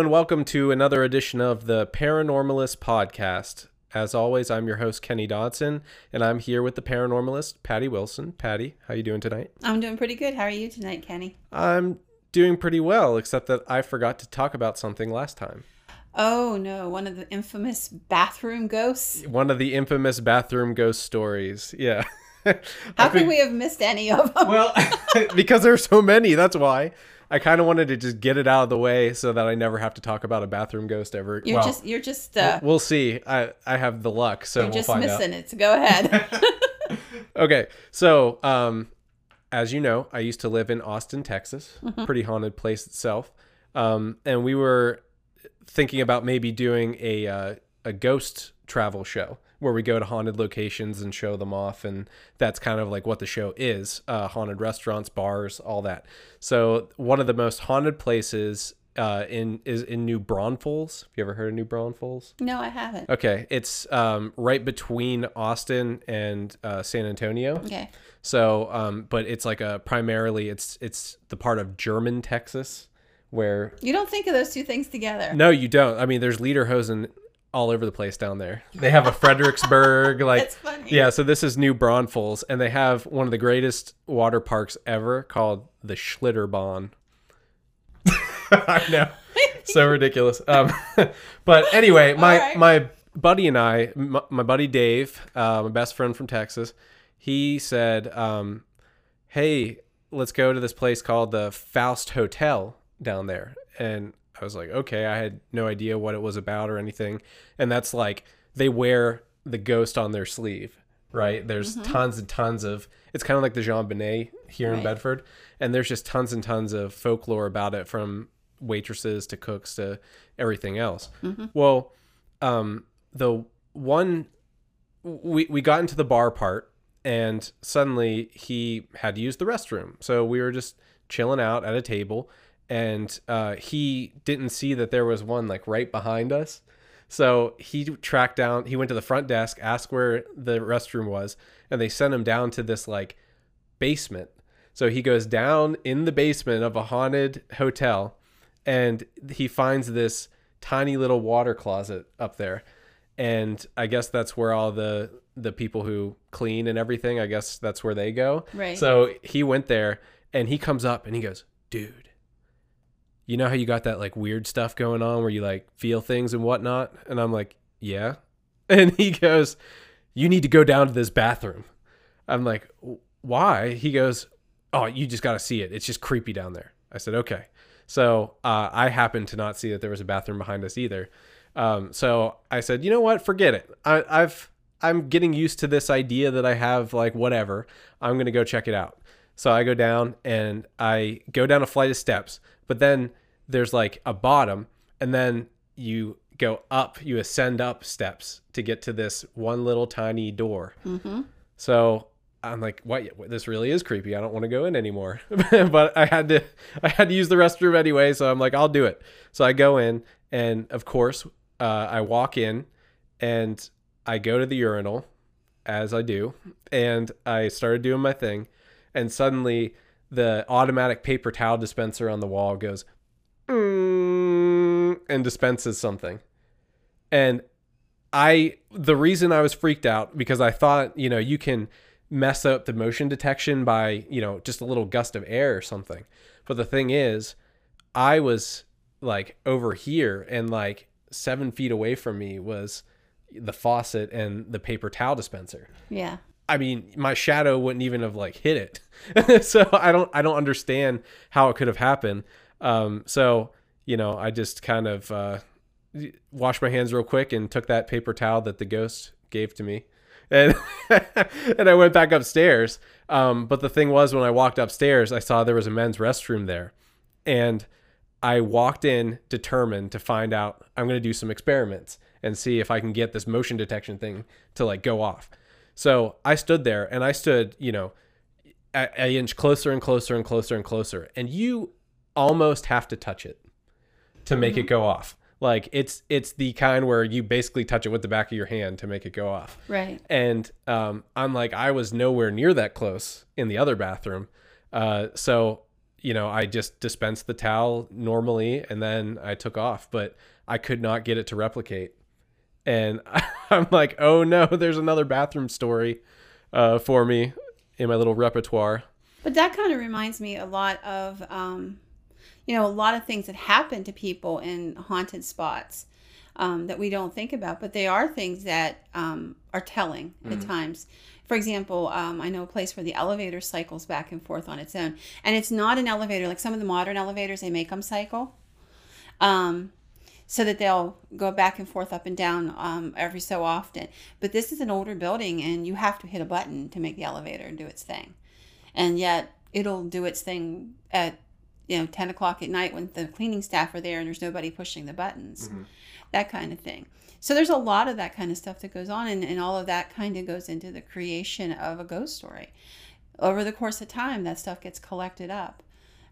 And welcome to another edition of the Paranormalist Podcast. As always, I'm your host Kenny Dodson, and I'm here with the paranormalist Patty Wilson. Patty, how are you doing tonight? I'm doing pretty good. How are you tonight, Kenny? I'm doing pretty well, except that I forgot to talk about something last time. Oh no, one of the infamous bathroom ghosts. One of the infamous bathroom ghost stories. Yeah. How could we have missed any of them? Well, because there's so many. That's why. I kind of wanted to just get it out of the way so that I never have to talk about a bathroom ghost ever. You're well, just you're just uh, we'll see. I I have the luck, so we'll just find out. missing it. So go ahead. Okay, so um, as you know, I used to live in Austin, Texas, pretty haunted place itself, um, and we were thinking about maybe doing a uh, a ghost travel show where we go to haunted locations and show them off, and that's kind of like what the show is: uh, haunted restaurants, bars, all that. So one of the most haunted places uh, in is in New Braunfels. Have you ever heard of New Braunfels? no, I haven't. Okay, it's um, right between Austin and uh, San Antonio. Okay. So, um, but it's like a primarily it's it's the part of German Texas where You don't think of those two things together. no, you don't. I mean, there's Lederhosen all over the place down there. They have a Fredericksburg, like That's funny. yeah. So this is New Braunfels, and they have one of the greatest water parks ever called the Schlitterbahn. I know, so ridiculous. Um, but anyway, my right. my buddy and I, my, my buddy Dave, uh, my best friend from Texas, he said, um, "Hey, let's go to this place called the Faust Hotel down there." And I was like, "Okay." I had no idea what it was about or anything. And that's like they wear the ghost on their sleeve, right? There's tons and tons of. It's kind of like the Jean Bonnet here in Bedford, and there's just tons and tons of folklore about it from waitresses to cooks to everything else. Well, um, the one we we got into the bar part, and suddenly he had to use the restroom. So we were just chilling out at a table, and uh, he didn't see that there was one like right behind us. So he tracked down. He went to the front desk, asked where the restroom was, and they sent him down to this like basement. So he goes down in the basement of a haunted hotel and he finds this tiny little water closet up there. And I guess that's where all the the people who clean and everything, I guess that's where they go. Right. So he went there and he comes up and he goes, "Dude, you know how you got that like weird stuff going on where you like feel things and whatnot?" And I'm like, "Yeah." And he goes, "You need to go down to this bathroom." I'm like, "Why?" He goes, "Oh, you just got to see it. It's just creepy down there." I said, "Okay." So uh, I happened to not see that there was a bathroom behind us either. Um, so I said, "You know what? Forget it. I, I've I'm getting used to this idea that I have like whatever. I'm gonna go check it out." So I go down and I go down a flight of steps, but then there's like a bottom, and then you go up, you ascend up steps to get to this one little tiny door. Mm-hmm. So I'm like, what? This really is creepy. I don't want to go in anymore. but I had to, I had to use the restroom anyway. So I'm like, I'll do it. So I go in, and of course, uh, I walk in, and I go to the urinal, as I do, and I started doing my thing, and suddenly the automatic paper towel dispenser on the wall goes, and dispenses something, and I the reason I was freaked out because I thought, you know, you can mess up the motion detection by, you know, just a little gust of air or something. But the thing is, I was like over here and like seven feet away from me was the faucet and the paper towel dispenser. Yeah. I mean, my shadow wouldn't even have like hit it. so I don't I don't understand how it could have happened. Um, so you know, I just kind of uh, washed my hands real quick and took that paper towel that the ghost gave to me, and and I went back upstairs. Um, but the thing was, when I walked upstairs, I saw there was a men's restroom there, and I walked in determined to find out. I'm going to do some experiments and see if I can get this motion detection thing to like go off. So I stood there and I stood, you know, a, a inch closer and closer and closer and closer, and you almost have to touch it to make it go off. Like it's it's the kind where you basically touch it with the back of your hand to make it go off. Right. And um, I'm like, I was nowhere near that close in the other bathroom. Uh, so you know, I just dispensed the towel normally and then I took off, but I could not get it to replicate. And I'm like, oh no, there's another bathroom story uh, for me in my little repertoire. But that kind of reminds me a lot of, um, you know, a lot of things that happen to people in haunted spots um, that we don't think about, but they are things that um, are telling mm-hmm. at times. For example, um, I know a place where the elevator cycles back and forth on its own, and it's not an elevator like some of the modern elevators. They make them cycle, um, so that they'll go back and forth up and down um, every so often. But this is an older building, and you have to hit a button to make the elevator do its thing, and yet it'll do its thing at you know 10 o'clock at night when the cleaning staff are there and there's nobody pushing the buttons mm-hmm. that kind of thing so there's a lot of that kind of stuff that goes on, and, and all of that kind of goes into the creation of a ghost story. Over the course of time, that stuff gets collected up.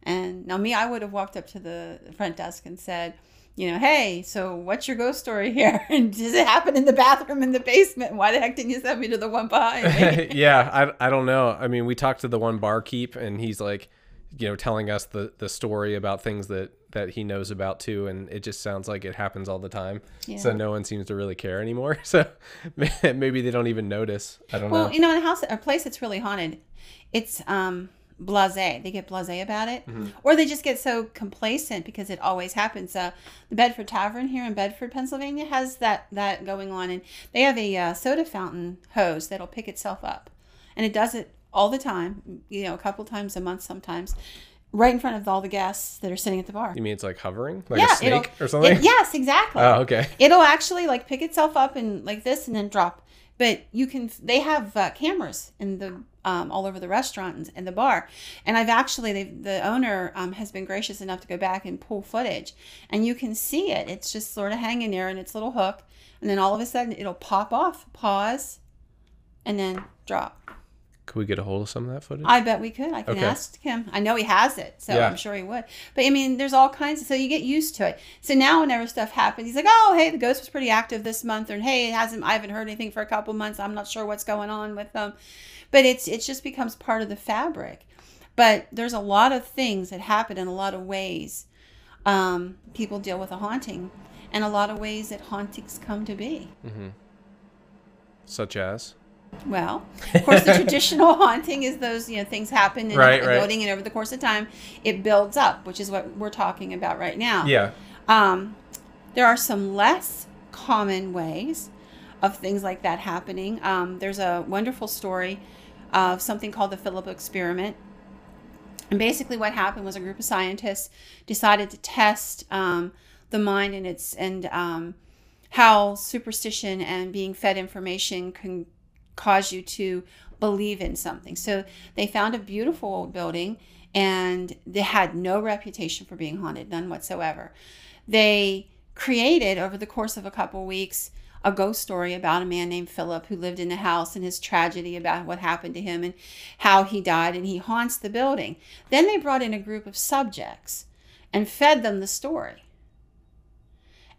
And now, me, I would have walked up to the front desk and said, you know, hey, so what's your ghost story here? And does it happen in the bathroom in the basement? Why the heck didn't you send me to the one behind? yeah, I, I don't know. I mean, we talked to the one barkeep, and he's like, you know, telling us the the story about things that that he knows about too and it just sounds like it happens all the time. Yeah. so no one seems to really care anymore. So maybe they don't even notice. I don't well, know. well you know in a house a place that's really haunted it's um blase they get blase about it. Mm-hmm. or they just get so complacent because it always happens. Uh, the bedford tavern here in bedford pennsylvania has that that going on and they have a uh, soda fountain hose that'll pick itself up and it does it all the time you know a couple times a month sometimes right in front of all the guests that are sitting at the bar. You mean it's like hovering, like yeah, a snake or something? It, yes, exactly. Oh, okay. It'll actually like pick itself up and like this and then drop. But you can. They have uh, cameras in the um, all over the restaurant and, and, the bar, and I've actually the owner um, has been gracious enough to go back and pull footage, and you can see it. It's just sort of hanging there in its little hook, and then all of a sudden it'll pop off, pause, and then drop. Could we get a hold of some of that footage? I bet we could. I can okay. ask him. I know he has it, so yeah. I'm sure he would. But I mean, there's all kinds. Of, so you get used to it. So now, whenever stuff happens, he's like, "Oh, hey, the ghost was pretty active this month," or "Hey, it hasn't. I haven't heard anything for a couple months. I'm not sure what's going on with them." But it's it just becomes part of the fabric. But there's a lot of things that happen in a lot of ways. Um, people deal with a haunting, and a lot of ways that hauntings come to be. Mm-hmm. Such as. Well, of course, the traditional haunting is those you know things happen in right, a, right. building, and over the course of time, it builds up, which is what we're talking about right now. Yeah. Um, there are some less common ways of things like that happening. Um, there's a wonderful story of something called the Philip experiment. And basically, what happened was a group of scientists decided to test um, the mind and its and um, how superstition and being fed information can cause you to believe in something. So they found a beautiful old building and they had no reputation for being haunted, none whatsoever. They created over the course of a couple weeks a ghost story about a man named Philip who lived in the house and his tragedy about what happened to him and how he died and he haunts the building. Then they brought in a group of subjects and fed them the story.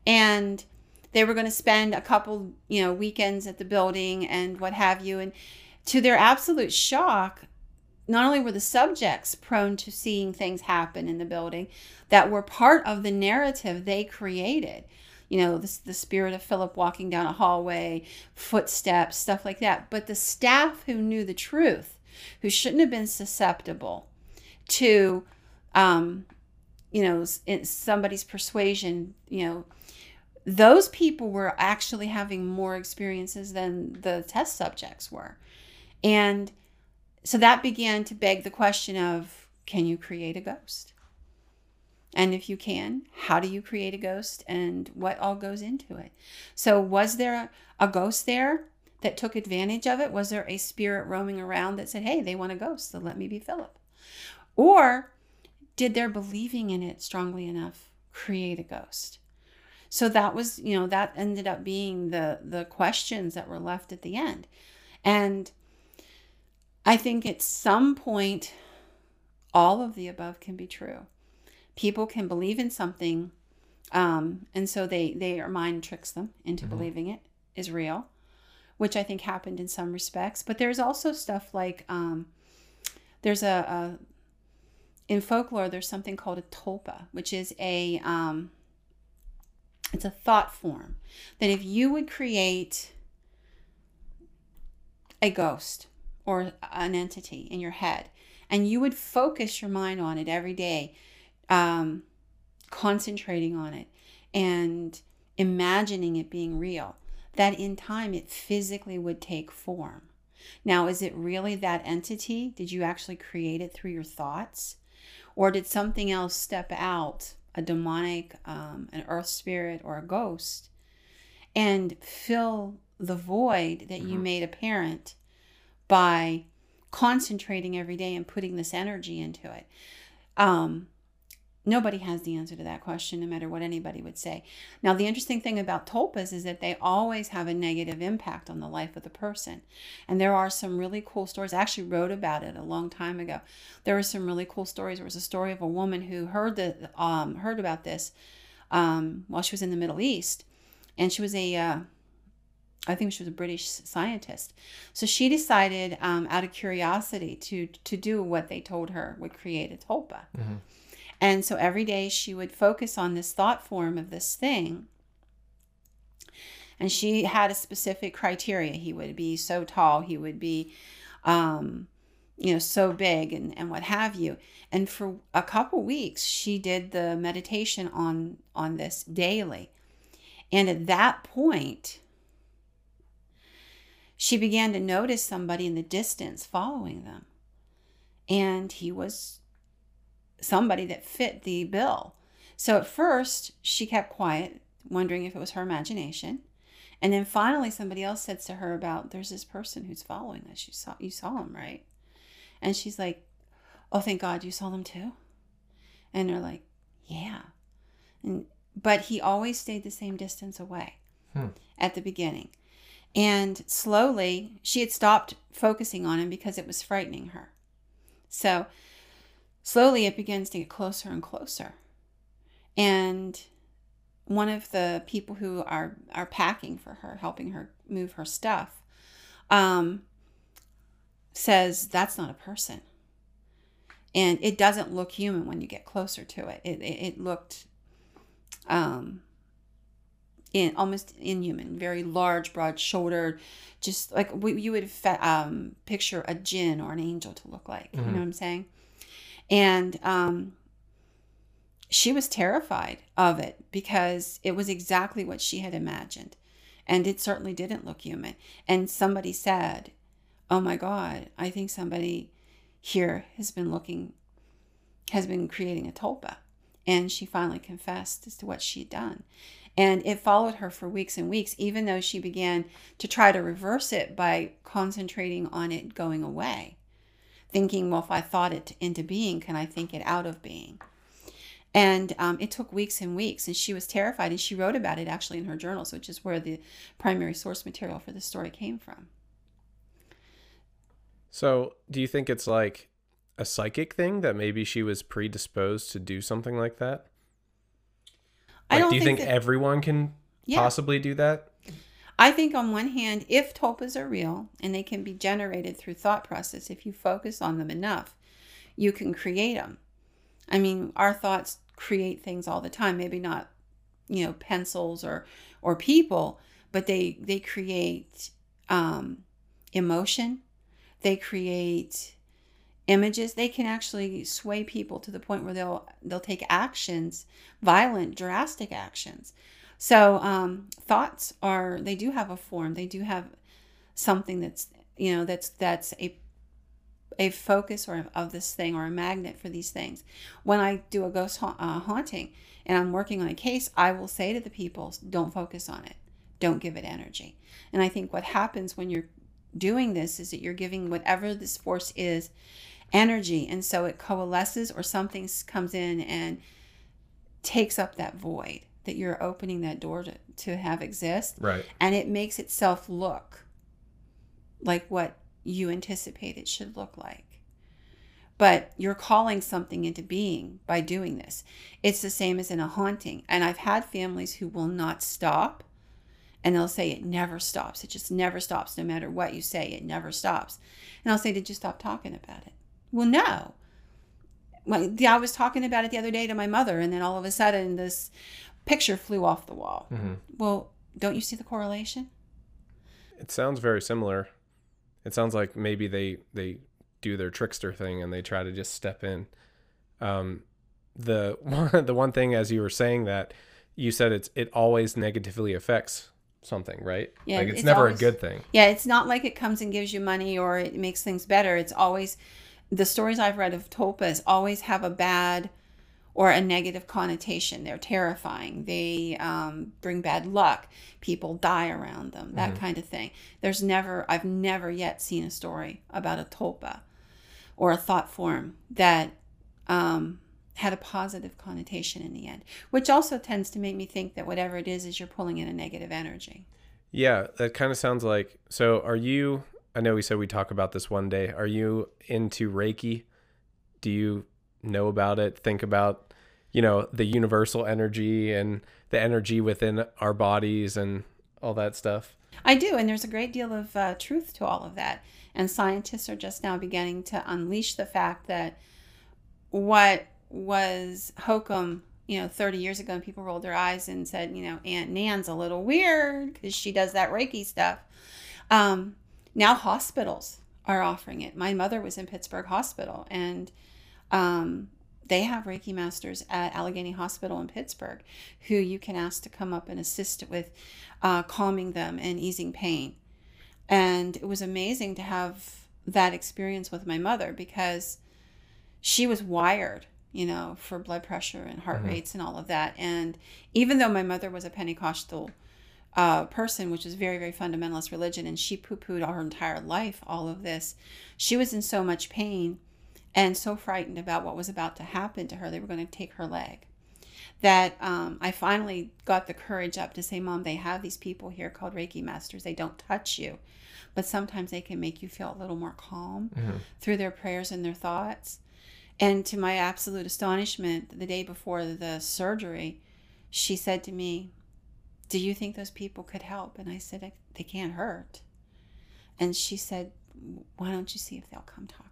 And they were going to spend a couple, you know, weekends at the building and what have you. And to their absolute shock, not only were the subjects prone to seeing things happen in the building that were part of the narrative they created, you know, the, the spirit of Philip walking down a hallway, footsteps, stuff like that, but the staff who knew the truth, who shouldn't have been susceptible to, um, you know, somebody's persuasion, you know, those people were actually having more experiences than the test subjects were. And so that began to beg the question of can you create a ghost? And if you can, how do you create a ghost and what all goes into it? So, was there a, a ghost there that took advantage of it? Was there a spirit roaming around that said, hey, they want a ghost, so let me be Philip? Or did their believing in it strongly enough create a ghost? So that was, you know, that ended up being the the questions that were left at the end. And I think at some point all of the above can be true. People can believe in something um, and so they their mind tricks them into mm-hmm. believing it is real, which I think happened in some respects. But there's also stuff like um, there's a, in folklore, there's something called a tulpa, which is a um, it's a thought form that if you would create a ghost or an entity in your head and you would focus your mind on it every day um, concentrating on it and imagining it being real that in time it physically would take form. Now is it really that entity? Did you actually create it through your thoughts? Or did something else step out a demonic um, an earth spirit or a ghost and fill the void that mm-hmm. you made apparent by concentrating every day and putting this energy into it? Um, nobody has the answer to that question, no matter what anybody would say. Now, the interesting thing about tulpas is that they always have a negative impact on the life of the person. And there are some really cool stories. I actually wrote about it a long time ago. There were some really cool stories. There was a story of a woman who heard the um, heard about this um, while she was in the Middle East, and she was a uh, I think she was a British scientist. So she decided, um, out of curiosity, to to do what they told her would create a tulpa. Mm-hmm. And so every day she would focus on this thought form of this thing. And she had a specific criteria. He would be so tall. He would be, um, you know, so big and, and what have you. And for a couple weeks, she did the meditation on on this daily. And at that point, she began to notice somebody in the distance following them. And he was somebody that fit the bill. So at first, she kept quiet, wondering if it was her imagination. And then finally, somebody else said to her about there's this person who's following us. You saw you saw him, right? And she's like, "Oh, thank God you saw them too." And they're like, "Yeah." And but he always stayed the same distance away hmm. at the beginning. And slowly, she had stopped focusing on him because it was frightening her. So slowly, it begins to get closer and closer. And one of the people who are, are packing for her, helping her move her stuff, um, says, That's not a person. And it doesn't look human when you get closer to it. It, it, it looked um, in almost inhuman, very large, broad shouldered, just like we, you would fe- um, picture a jinn or an angel to look like. Mm-hmm. You know mm-hmm. what I'm saying? And um, she was terrified of it because it was exactly what she had imagined. And it certainly didn't look human. And somebody said, Oh my God, I think somebody here has been looking, has been creating a tulpa. And she finally confessed as to what she'd done. And it followed her for weeks and weeks, even though she began to try to reverse it by concentrating on it going away. Thinking, well, if I thought it into being, can I think it out of being? And um, it took weeks and weeks, and she was terrified. And she wrote about it actually in her journals, which is where the primary source material for the story came from. So, do you think it's like a psychic thing that maybe she was predisposed to do something like that? Like, do you think, think that, everyone can yeah. possibly do that? I think on one hand, if tulpas are real and they can be generated through thought process, if you focus on them enough, you can create them. I mean, our thoughts create things all the time. Maybe not, you know, pencils or or people, but they they create um, emotion. They create images they can actually sway people to the point where they'll they'll take actions violent drastic actions so um, thoughts are they do have a form. They do have something that's you know that's that's a a focus or of this thing or a magnet for these things. When i do a ghost ha- uh, haunting and i'm working on a case i will say to the people don't focus on it. Don't give it energy. And i think what happens when you're doing this is that you're giving whatever this force is energy. And so it coalesces or something comes in and takes up that void that you're opening that door to, to have exist. Right. And it makes itself look like what you anticipate it should look like. But you're calling something into being by doing this. It's the same as in a haunting. And I've had families who will not stop and they'll say it never stops. It just never stops. No matter what you say, it never stops. And I'll say, Did you stop talking about it? Well, no. Well, I was talking about it the other day to my mother, and then all of a sudden this picture flew off the wall. Mm-hmm. Well, don't you see the correlation? It sounds very similar. It sounds like maybe they they do their trickster thing and they try to just step in. Um, the one the one thing as you were saying that you said it's it always negatively affects something, right? Yeah, like it's, it's never always- a good thing. Yeah, it's not like it comes and gives you money or it makes things better. It's always the stories I've read of tulpas always have a bad or a negative connotation. They're terrifying. They um, bring bad luck. People die around them. That kind of thing. There's never I've never yet seen a story about a tulpa or a thought form that um, had a positive connotation in the end, which also tends to make me think that whatever it is is you're pulling in a negative energy. Yeah, that kind of sounds like. So, are you? I know we said we talk about this one day. Are you into Reiki? Do you know about it? Think about, you know, the universal energy and the energy within our bodies and all that stuff. I do, and there's a great deal of uh, truth to all of that. And scientists are just now beginning to unleash the fact that what was hokum, you know, 30 years ago, and people rolled their eyes and said, you know, Aunt Nan's a little weird because she does that Reiki stuff. Um, now hospitals are offering it. My mother was in Pittsburgh Hospital, and um, they have Reiki masters at Allegheny Hospital in Pittsburgh who you can ask to come up and assist with uh, calming them and easing pain. And it was amazing to have that experience with my mother because she was wired, you know, for blood pressure and heart rates and all of that. And even though my mother was a Pentecostal uh, person, which is very, very fundamentalist religion, and she poo pooed her entire life all of this, she was in so much pain and so frightened about what was about to happen to her. They were going to take her leg. That um, I finally got the courage up to say, Mom, they have these people here called Reiki masters. They don't touch you, but sometimes they can make you feel a little more calm through their prayers and their thoughts. And to my absolute astonishment, the day before the surgery, she said to me, Do you think those people could help? And I said, They can't hurt. And she said, Why don't you see if they'll come talk?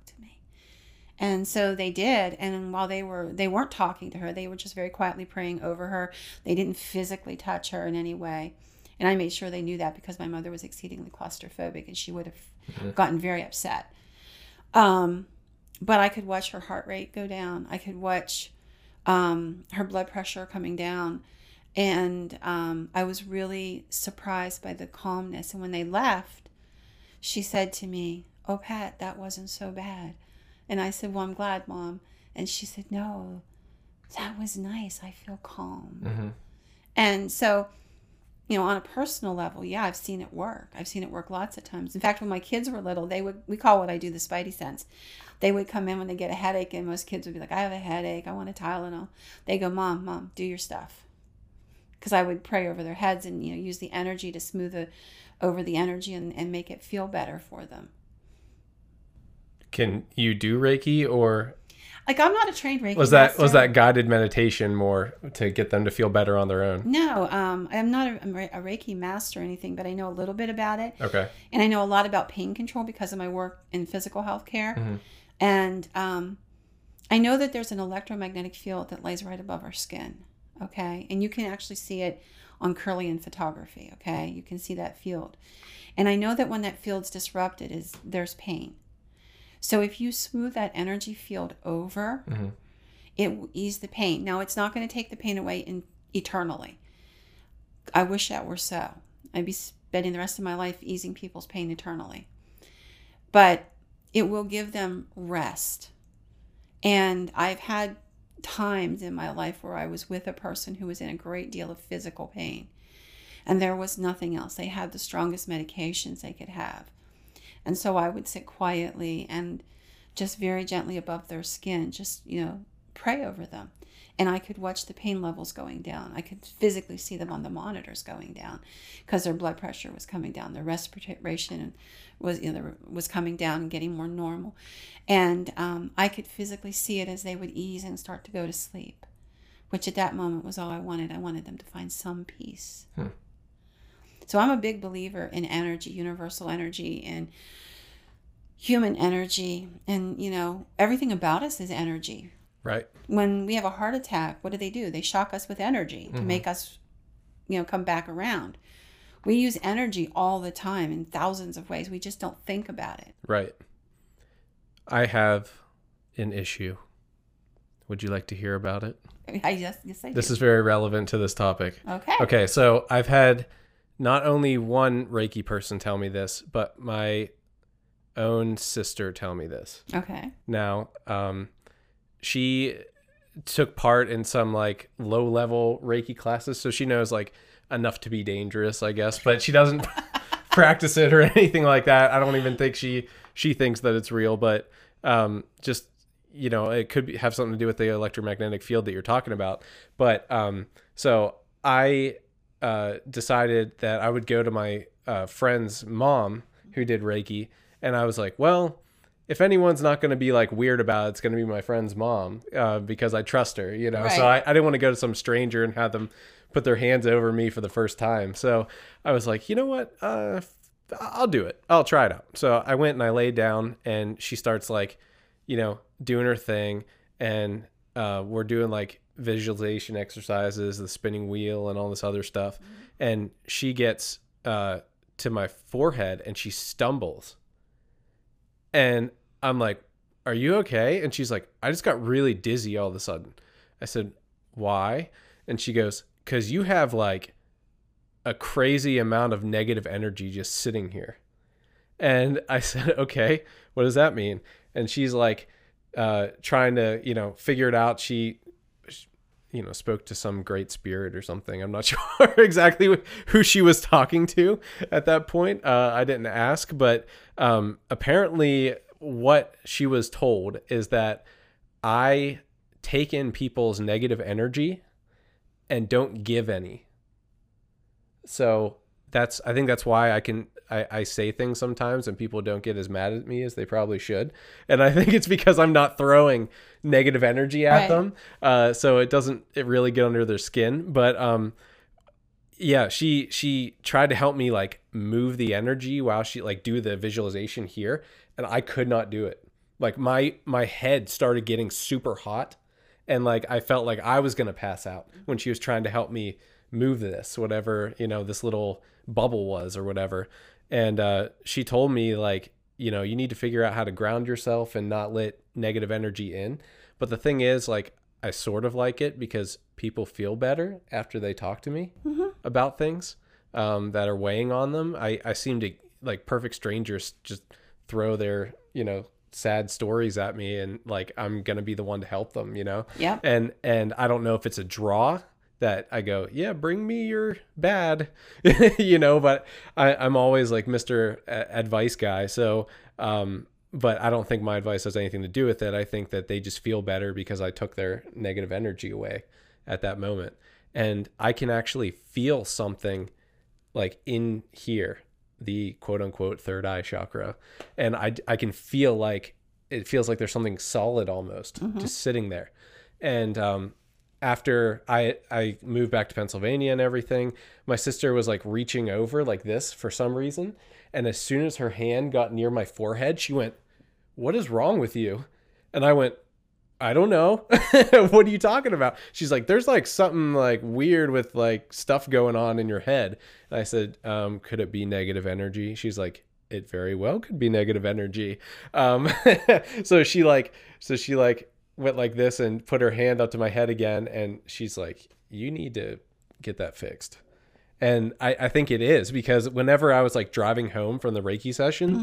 And so they did. And while they were, they weren't talking to her, they were just very quietly praying over her. They didn't physically touch her in any way. And I made sure they knew that because my mother was exceedingly claustrophobic and she would have gotten very upset. Um, but I could watch her heart rate go down. I could watch um, her blood pressure coming down. And um, I was really surprised by the calmness. And when they left, she said to me, Oh, Pat, that wasn't so bad. And I said, Well, I'm glad, Mom. And she said, No, that was nice. I feel calm. Mm-hmm. And so, you know, on a personal level, yeah, I've seen it work. I've seen it work lots of times. In fact, when my kids were little, they would, we call what I do the spidey sense. They would come in when they get a headache, and most kids would be like, I have a headache. I want a Tylenol. They go, Mom, Mom, do your stuff. Because I would pray over their heads and, you know, use the energy to smooth the, over the energy and, and make it feel better for them. Can you do Reiki or Like, I'm not a trained Reiki was that was that guided meditation more to get them to feel better on their own? No, um, I'm not a, a Reiki master or anything, but I know a little bit about it. Okay. and I know a lot about pain control because of my work in physical health care. Mhm. And um, I know that there's an electromagnetic field that lays right above our skin. Okay. And you can actually see it on Kirlian photography. Okay. You can see that field. And I know that when that field's disrupted, is there's pain. So if you smooth that energy field over, Mhm. it will ease the pain. Now, it's not going to take the pain away in, eternally. I wish that were so. I'd be spending the rest of my life easing people's pain eternally. But it will give them rest. And I've had times in my life where I was with a person who was in a great deal of physical pain. And there was nothing else. They had the strongest medications they could have. And so I would sit quietly and just very gently above their skin, just, you know, pray over them. And I could watch the pain levels going down. I could physically see them on the monitors going down because their blood pressure was coming down, their respiration was you know, was coming down and getting more normal, and um, I could physically see it as they would ease and start to go to sleep, which at that moment was all I wanted. I wanted them to find some peace. Hmm. So I'm a big believer in energy, universal energy, and human energy, and you know everything about us is energy Right. When we have a heart attack, what do they do? They shock us with energy to mm-hmm. make us, you know, come back around. We use energy all the time in thousands of ways. We just don't think about it. Right. I have an issue. Would you like to hear about it? I just yes, I This do. is very relevant to this topic. okay. Okay, so I've had not only one Reiki person tell me this, but my own sister tell me this. Okay. Now, um, she took part in some like low level Reiki classes, so she knows like enough to be dangerous, I guess, but she doesn't practice it or anything like that. I don't even think she she thinks that it's real, but um, just you know, it could be, have something to do with the electromagnetic field that you're talking about. But um, so I uh, decided that I would go to my uh, friend's mom who did Reiki, and I was like, well, if anyone's not going to be like weird about it, it's going to be my friend's mom uh, because I trust her, you know. So I, I didn't want to go to some stranger and have them put their hands over me for the first time. So I was like, you know what? Uh, I'll do it. I'll try it out. So I went and I laid down, and she starts like, you know, doing her thing, and uh, we're doing like visualization exercises, the spinning wheel, and all this other stuff. And she gets uh, to my forehead, and she stumbles, and I'm like, "Are you okay?" And she's like, "I just got really dizzy all of a sudden." I said, "Why?" And she goes, "Cause you have like." a crazy amount of negative energy just sitting here. And I said, okay, what does that mean? And she's like, uh, trying to, you know, figure it out. She, you know, spoke to some great spirit or something. I'm not sure exactly who she was talking to at that point. Uh, I didn't ask, but um, apparently, what she was told is that I take in people's negative energy and don't give any so that's i think that's why i can I, I say things sometimes and people don't get as mad at me as they probably should. And i think it's because i'm not throwing negative energy at Right. them. Uh, so it doesn't it really get under their skin. But um yeah she she tried to help me like move the energy while she like do the visualization here and i could not do it. Like my my head started getting super hot and like i felt like i was gonna pass out when she was trying to help me move this whatever you know this little bubble was or whatever and uh, she told me like you know you need to figure out how to ground yourself and not let negative energy in. But the thing is like i sort of like it because people feel better after they talk to me about things um, that are weighing on them. I, I seem to like perfect strangers just throw their you know sad stories at me and like i'm gonna be the one to help them you know? Yeah. and and i don't know if it's a draw that i go yeah bring me your bad you know but I, i'm always like mr A- advice guy so um but i don't think my advice has anything to do with it. I think that they just feel better because i took their negative energy away at that moment. And i can actually feel something like in here the quote unquote third eye chakra. And i i can feel like it feels like there's something solid almost just sitting there. And um after i i moved back to pennsylvania and everything my sister was like reaching over like this for some reason and as soon as her hand got near my forehead she went what is wrong with you and i went I don't know. what are you talking about? She's like, there's like something like weird with like stuff going on in your head. And I said, um, could it be negative energy? She's like, it very well could be negative energy. Um, so she like, so she like went like this and put her hand up to my head again. And she's like, you need to get that fixed. And I, I think it is because whenever I was like driving home from the Reiki session,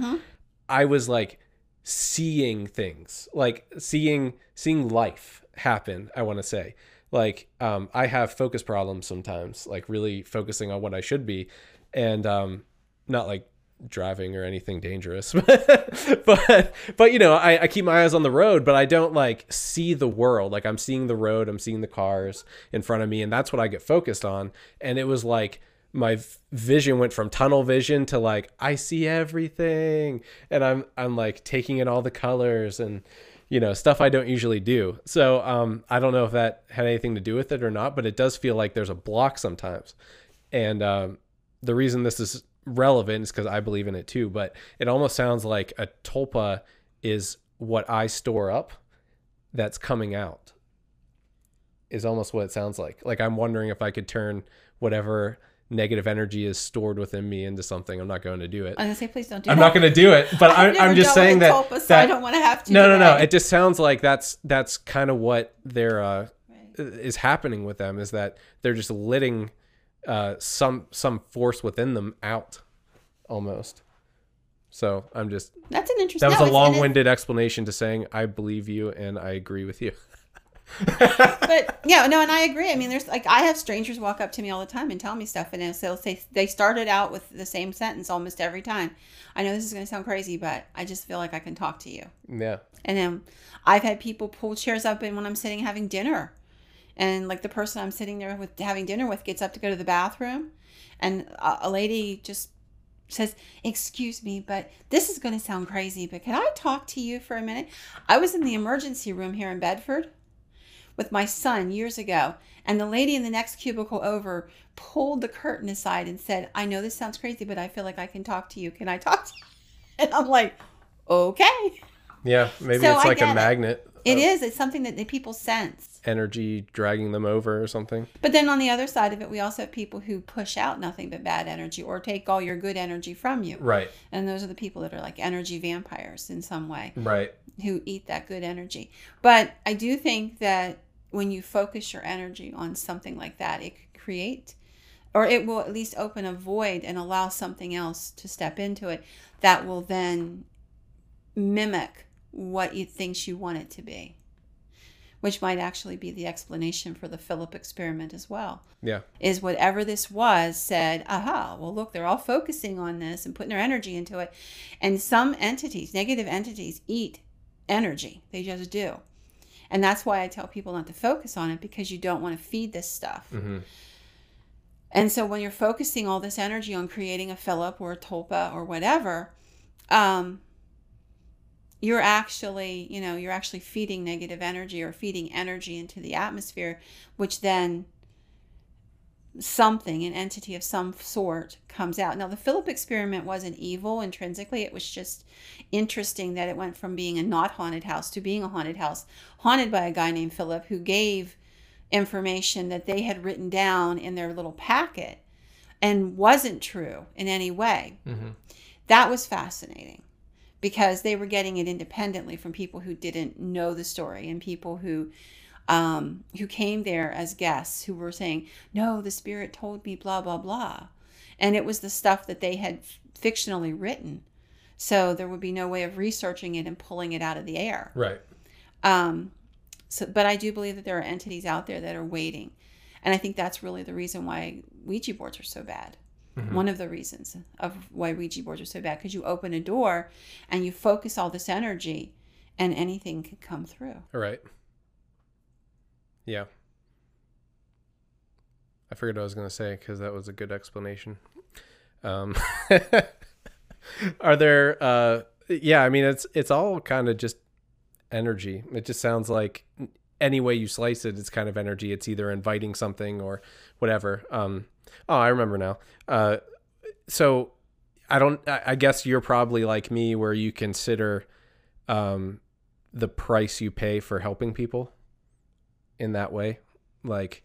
I was like seeing things, like seeing seeing life happen. I want to say, like, um, I have focus problems sometimes, like really focusing on what I should be, and um, not like driving or anything dangerous, but but you know, I, I keep my eyes on the road, but I don't like see the world. Like I'm seeing the road, I'm seeing the cars in front of me, and that's what I get focused on. And it was like my vision went from tunnel vision to like I see everything and I'm I'm like taking in all the colors and you know stuff I don't usually do. So um I don't know if that had anything to do with it or not, but it does feel like there's a block sometimes. And um the reason this is relevant is cuz I believe in it too, but it almost sounds like a tulpa is what I store up that's coming out. is almost what it sounds like. Like I'm wondering if I could turn whatever negative energy is stored within me into something. I'm not going to do it. I'm gonna say, please don't do I'm that. not going to do it, but I'm, I'm just saying that, tulpa, so that I don't want to have to. no, no, no. It just sounds like that's that's kind of what they're uh, Right. is happening with them is that they're just letting uh, some some force within them out almost. So I'm just That's an interesting. that was no, a it's- and it's- long-winded explanation to saying I believe you and I agree with you. but yeah, no, and I agree. I mean, there's like I have strangers walk up to me all the time and tell me stuff, and they'll say- they'll say they started out with the same sentence almost every time. I know this is going to sound crazy, but I just feel like I can talk to you. yeah. And then I've had people pull chairs up, and when I'm sitting having dinner, and like the person I'm sitting there with having dinner with gets up to go to the bathroom, and a, a lady just says, "Excuse me, but this is going to sound crazy, but can I talk to you for a minute?" I was in the emergency room here in Bedford with my son years ago, and the lady in the next cubicle over pulled the curtain aside and said, "I know this sounds crazy, but I feel like I can talk to you. Can I talk to you?" And I'm like, "Okay." Yeah, maybe So it's I like a magnet. It of is. It's something that the people sense. Energy dragging them over or something. But then on the other side of it, we also have people who push out nothing but bad energy or take all your good energy from you. Right. And those are the people that are like energy vampires in some way Right. who eat that good energy. But I do think that when you focus your energy on something like that, it could create or it will at least open a void and allow something else to step into it that will then mimic what you thinks you want it to be. Which might actually be the explanation for the Philip experiment as well Yeah. is whatever this was said, aha, well, look, they're all focusing on this and putting their energy into it. And some entities, negative entities, eat energy. They just do. And that's why I tell people not to focus on it because you don't want to feed this stuff. hmm And so when you're focusing all this energy on creating a Philip or a Tulpa or whatever, um, you're actually, you know, you're actually feeding negative energy or feeding energy into the atmosphere, which then something, an entity of some sort, comes out. Now, the Philip experiment wasn't evil intrinsically. It was just interesting that it went from being a not haunted house to being a haunted house, haunted by a guy named Philip who gave information that they had written down in their little packet and wasn't true in any way. hmm That was fascinating because they were getting it independently from people who didn't know the story and people who um, who came there as guests who were saying, "No, the spirit told me blah blah blah," and it was the stuff that they had fictionally written. So there would be no way of researching it and pulling it out of the air. Right. Um, so, but I do believe that there are entities out there that are waiting, and I think that's really the reason why Ouija boards are so bad. Mhm. One of the reasons of why Ouija boards are so bad because you open a door and you focus all this energy, and anything can come through. All right. Yeah. I figured I was going to say because that was a good explanation. Um, are there, uh, yeah, I mean, it's, it's all kind of just energy. It just sounds like any way you slice it, it's kind of energy. It's either inviting something or whatever. Um, oh, I remember now. Uh, so I don't, I guess you're probably like me where you consider, um, the price you pay for helping people in that way. Like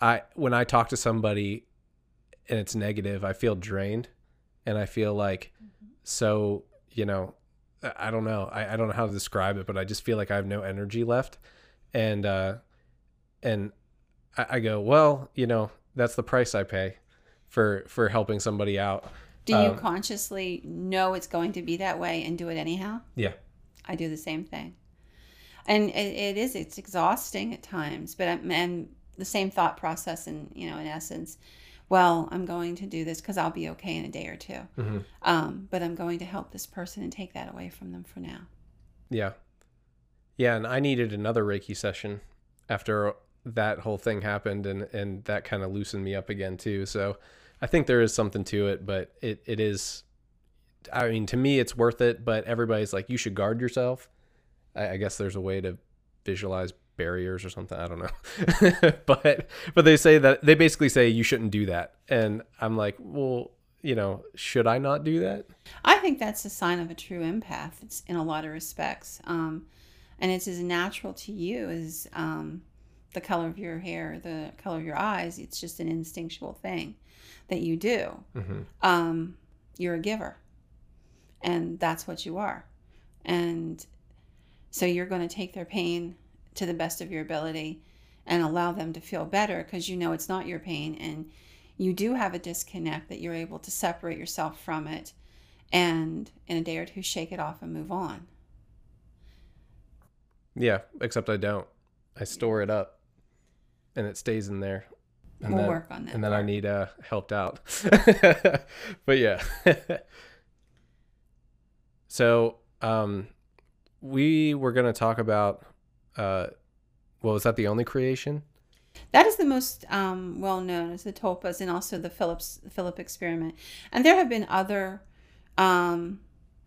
I when I talk to somebody and it's negative, I feel drained and I feel like so, you know, I I don't know. I, I don't know how to describe it, but I just feel like I have no energy left. And uh and I, I go, well, you know, that's the price I pay for for helping somebody out. Do you Um, consciously know it's going to be that way and do it anyhow? Yeah. I do the same thing. And it, it is, it's exhausting at times, but I'm, and the same thought process and, you know, in essence, well, I'm going to do this because I'll be okay in a day or 2 Mhm. Um, but I'm going to help this person and take that away from them for now. Yeah. Yeah, and I needed another Reiki session after that whole thing happened and and that kind of loosened me up again too. So I think there is something to it, but it it is I mean, to me it's worth it, but everybody's like you should guard yourself. I, I guess there's a way to visualize barriers or something. I don't know. but but they say that they basically say you shouldn't do that. And I'm like, well, you know, should I not do that? I think that's a sign of a true empath. It's in a lot of respects, um, and it's as natural to you as um, the color of your hair, the color of your eyes. It's just an instinctual thing that you do. hmm Um, you're a giver, and that's what you are. And so you're going to take their pain to the best of your ability and allow them to feel better because you know it's not your pain and you do have a disconnect that you're able to separate yourself from it and in a day or two shake it off and move on. Yeah, except I don't. I store it up, and it stays in there. And we'll then, work on that. and then I need uh helped out. but yeah. so um we were gonna talk about uh well was that the only creation? That is the most um, well known as the Tulpas and also the Phillips Philip experiment. And there have been other um,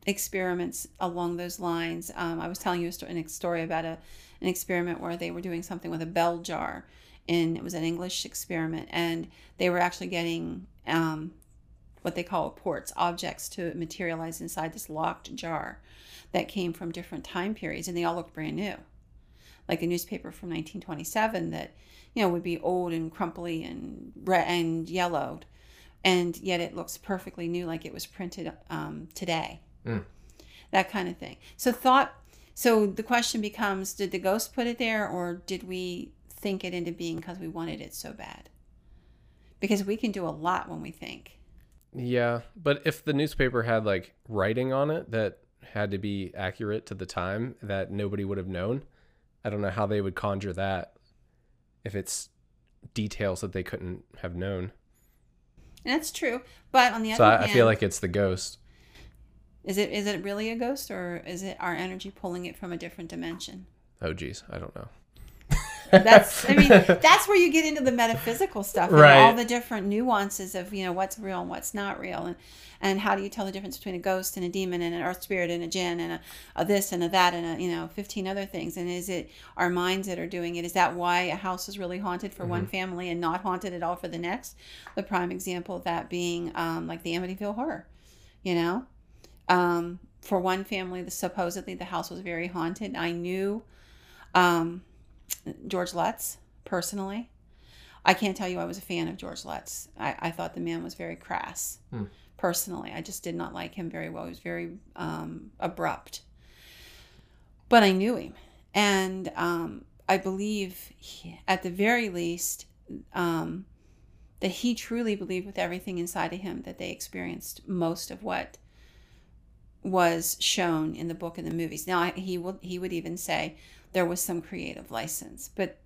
experiments along those lines. Um, I was telling you a story, a story about a an experiment where they were doing something with a bell jar, and it was an English experiment, and they were actually getting um, what they call ports, objects to materialize inside this locked jar that came from different time periods, and they all looked brand new, like a newspaper from 1927 that you know would be old and crumply and red and yellowed, and yet it looks perfectly new, like it was printed um, today. Mm. That kind of thing. So thought. So the question becomes: Did the ghost put it there, or did we think it into being because we wanted it so bad? Because we can do a lot when we think. Yeah, but if the newspaper had like writing on it that had to be accurate to the time that nobody would have known, I don't know how they would conjure that if it's details that they couldn't have known. And that's true. But on the So other I, I feel like it's the ghost. is it is it really a ghost or is it our energy pulling it from a different dimension? Oh geez, I don't know. That's I mean that's where you get into the metaphysical stuff and Right. all the different nuances of you know what's real and what's not real and and how do you tell the difference between a ghost and a demon and an earth spirit and a jinn and a, a this and a that and a you know 15 other things and is it our minds that are doing it? Is that why a house is really haunted for one family and not haunted at all for the next? The prime example of that being um, like the amityville horror you know? Um, for one family the supposedly the house was very haunted. I knew um, george lutz personally. I can't tell you i was a fan of george lutz. I, I thought the man was very crass Hmm. personally. I just did not like him very well. He was very um, abrupt. But i knew him. And um, i believe he, at the very least um, that he truly believed with everything inside of him that they experienced most of what was shown in the book and the movies. Now I- he will he would even say there was some creative license, but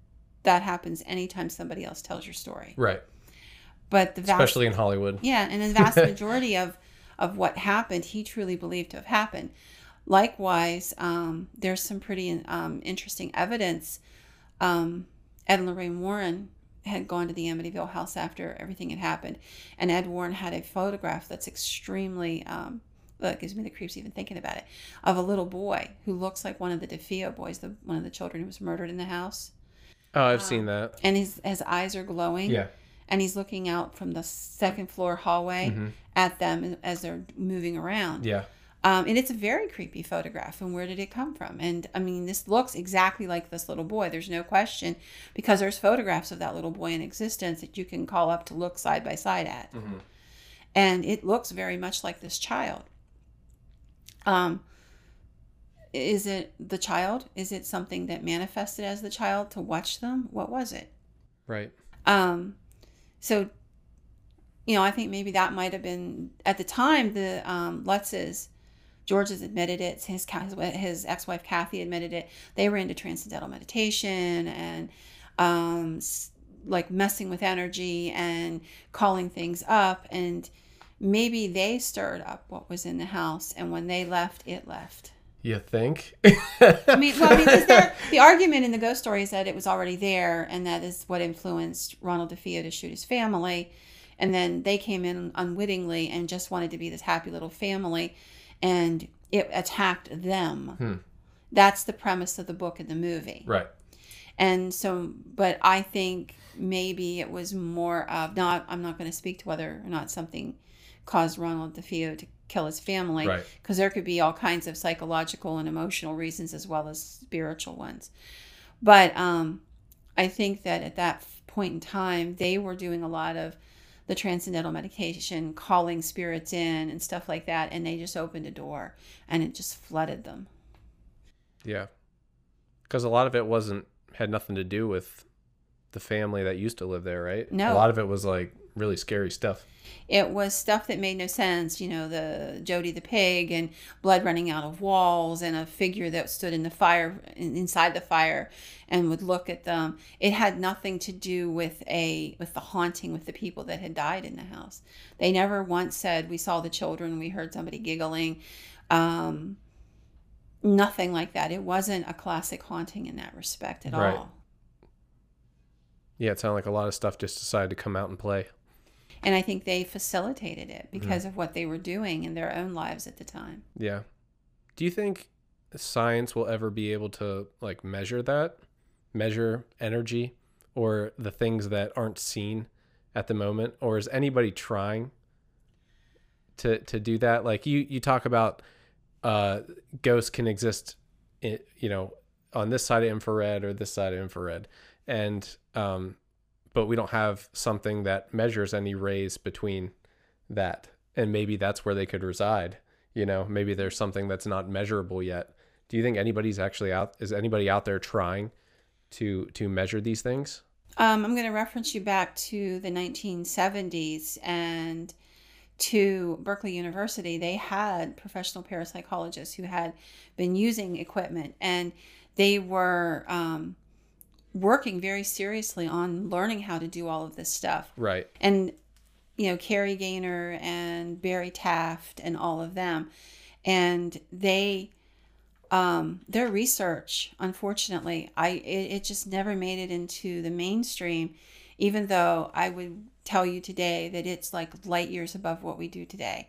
that happens anytime somebody else tells your story. Right. But the vast, Especially in Hollywood. yeah, and the vast majority of of what happened, he truly believed to have happened. Likewise, um, there's some pretty um, interesting evidence. Um, Ed and Lorraine Warren had gone to the Amityville house after everything had happened, and Ed Warren had a photograph that's extremely. Um, that gives me the creeps even thinking about it. Of a little boy who looks like one of the DeFeo boys, the one of the children who was murdered in the house, Oh, I've seen that. and his his eyes are glowing Yeah. and he's looking out from the second floor hallway Mhm. at them as they're moving around. Yeah. Um, and it's a very creepy photograph. And where did it come from? And I mean, this looks exactly like this little boy. There's no question because there's photographs of that little boy in existence that you can call up to look side by side at. Mhm. And it looks very much like this child. Um, is it the child? Is it something that manifested as the child to watch them? What was it? Right. Um, so, you know, I think maybe that might have been at the time the um, Lutzes, has admitted it. His his ex-wife Kathy admitted it. They were into transcendental meditation and um, like messing with energy and calling things up. And maybe they stirred up what was in the house. And when they left, it left. You think? I mean, well, I mean, is there, the argument in the ghost story is that it was already there, and that is what influenced Ronald DeFeo to shoot his family. And then they came in unwittingly and just wanted to be this happy little family, and it attacked them. Hmm. That's the premise of the book and the movie. right. And so, but I think maybe it was more of not. I'm not going to speak to whether or not something caused Ronald DeFeo to kill his family Right. because there could be all kinds of psychological and emotional reasons as well as spiritual ones. But um, I think that at that point in time, they were doing a lot of the transcendental medication, calling spirits in and stuff like that, and they just opened a door and it just flooded them. Yeah. Because a lot of it wasn't had nothing to do with the family that used to live there, right? No. A lot of it was like really scary stuff. It was stuff that made no sense, you know, the Jody the pig and blood running out of walls and a figure that stood in the fire inside the fire and would look at them. It had nothing to do with a with the haunting with the people that had died in the house. They never once said we saw the children, we heard somebody giggling. Um nothing like that. It wasn't a classic haunting in that respect at Right. all. Yeah, it sounded like a lot of stuff just decided to come out and play. And I think they facilitated it because of what they were doing in their own lives at the time. Yeah. Do you think science will ever be able to like measure that? Measure energy or the things that aren't seen at the moment or is anybody trying to to do that? Like you you talk about uh ghosts can exist in, you know on this side of infrared or this side of infrared and um but we don't have something that measures any rays between that. And maybe that's where they could reside you know? Maybe there's something that's not measurable yet. Do you think anybody's actually out is anybody out there trying to to measure these things? Um, I'm going to reference you back to the 1970s and to Berkeley University. They had professional parapsychologists who had been using equipment and they were um, working very seriously on learning how to do all of this stuff. right And, you know, Kerry Gaynor and Barry Taft and all of them. And they um, their research, unfortunately, I it, it just never made it into the mainstream, even though I would tell you today that it's like light years above what we do today.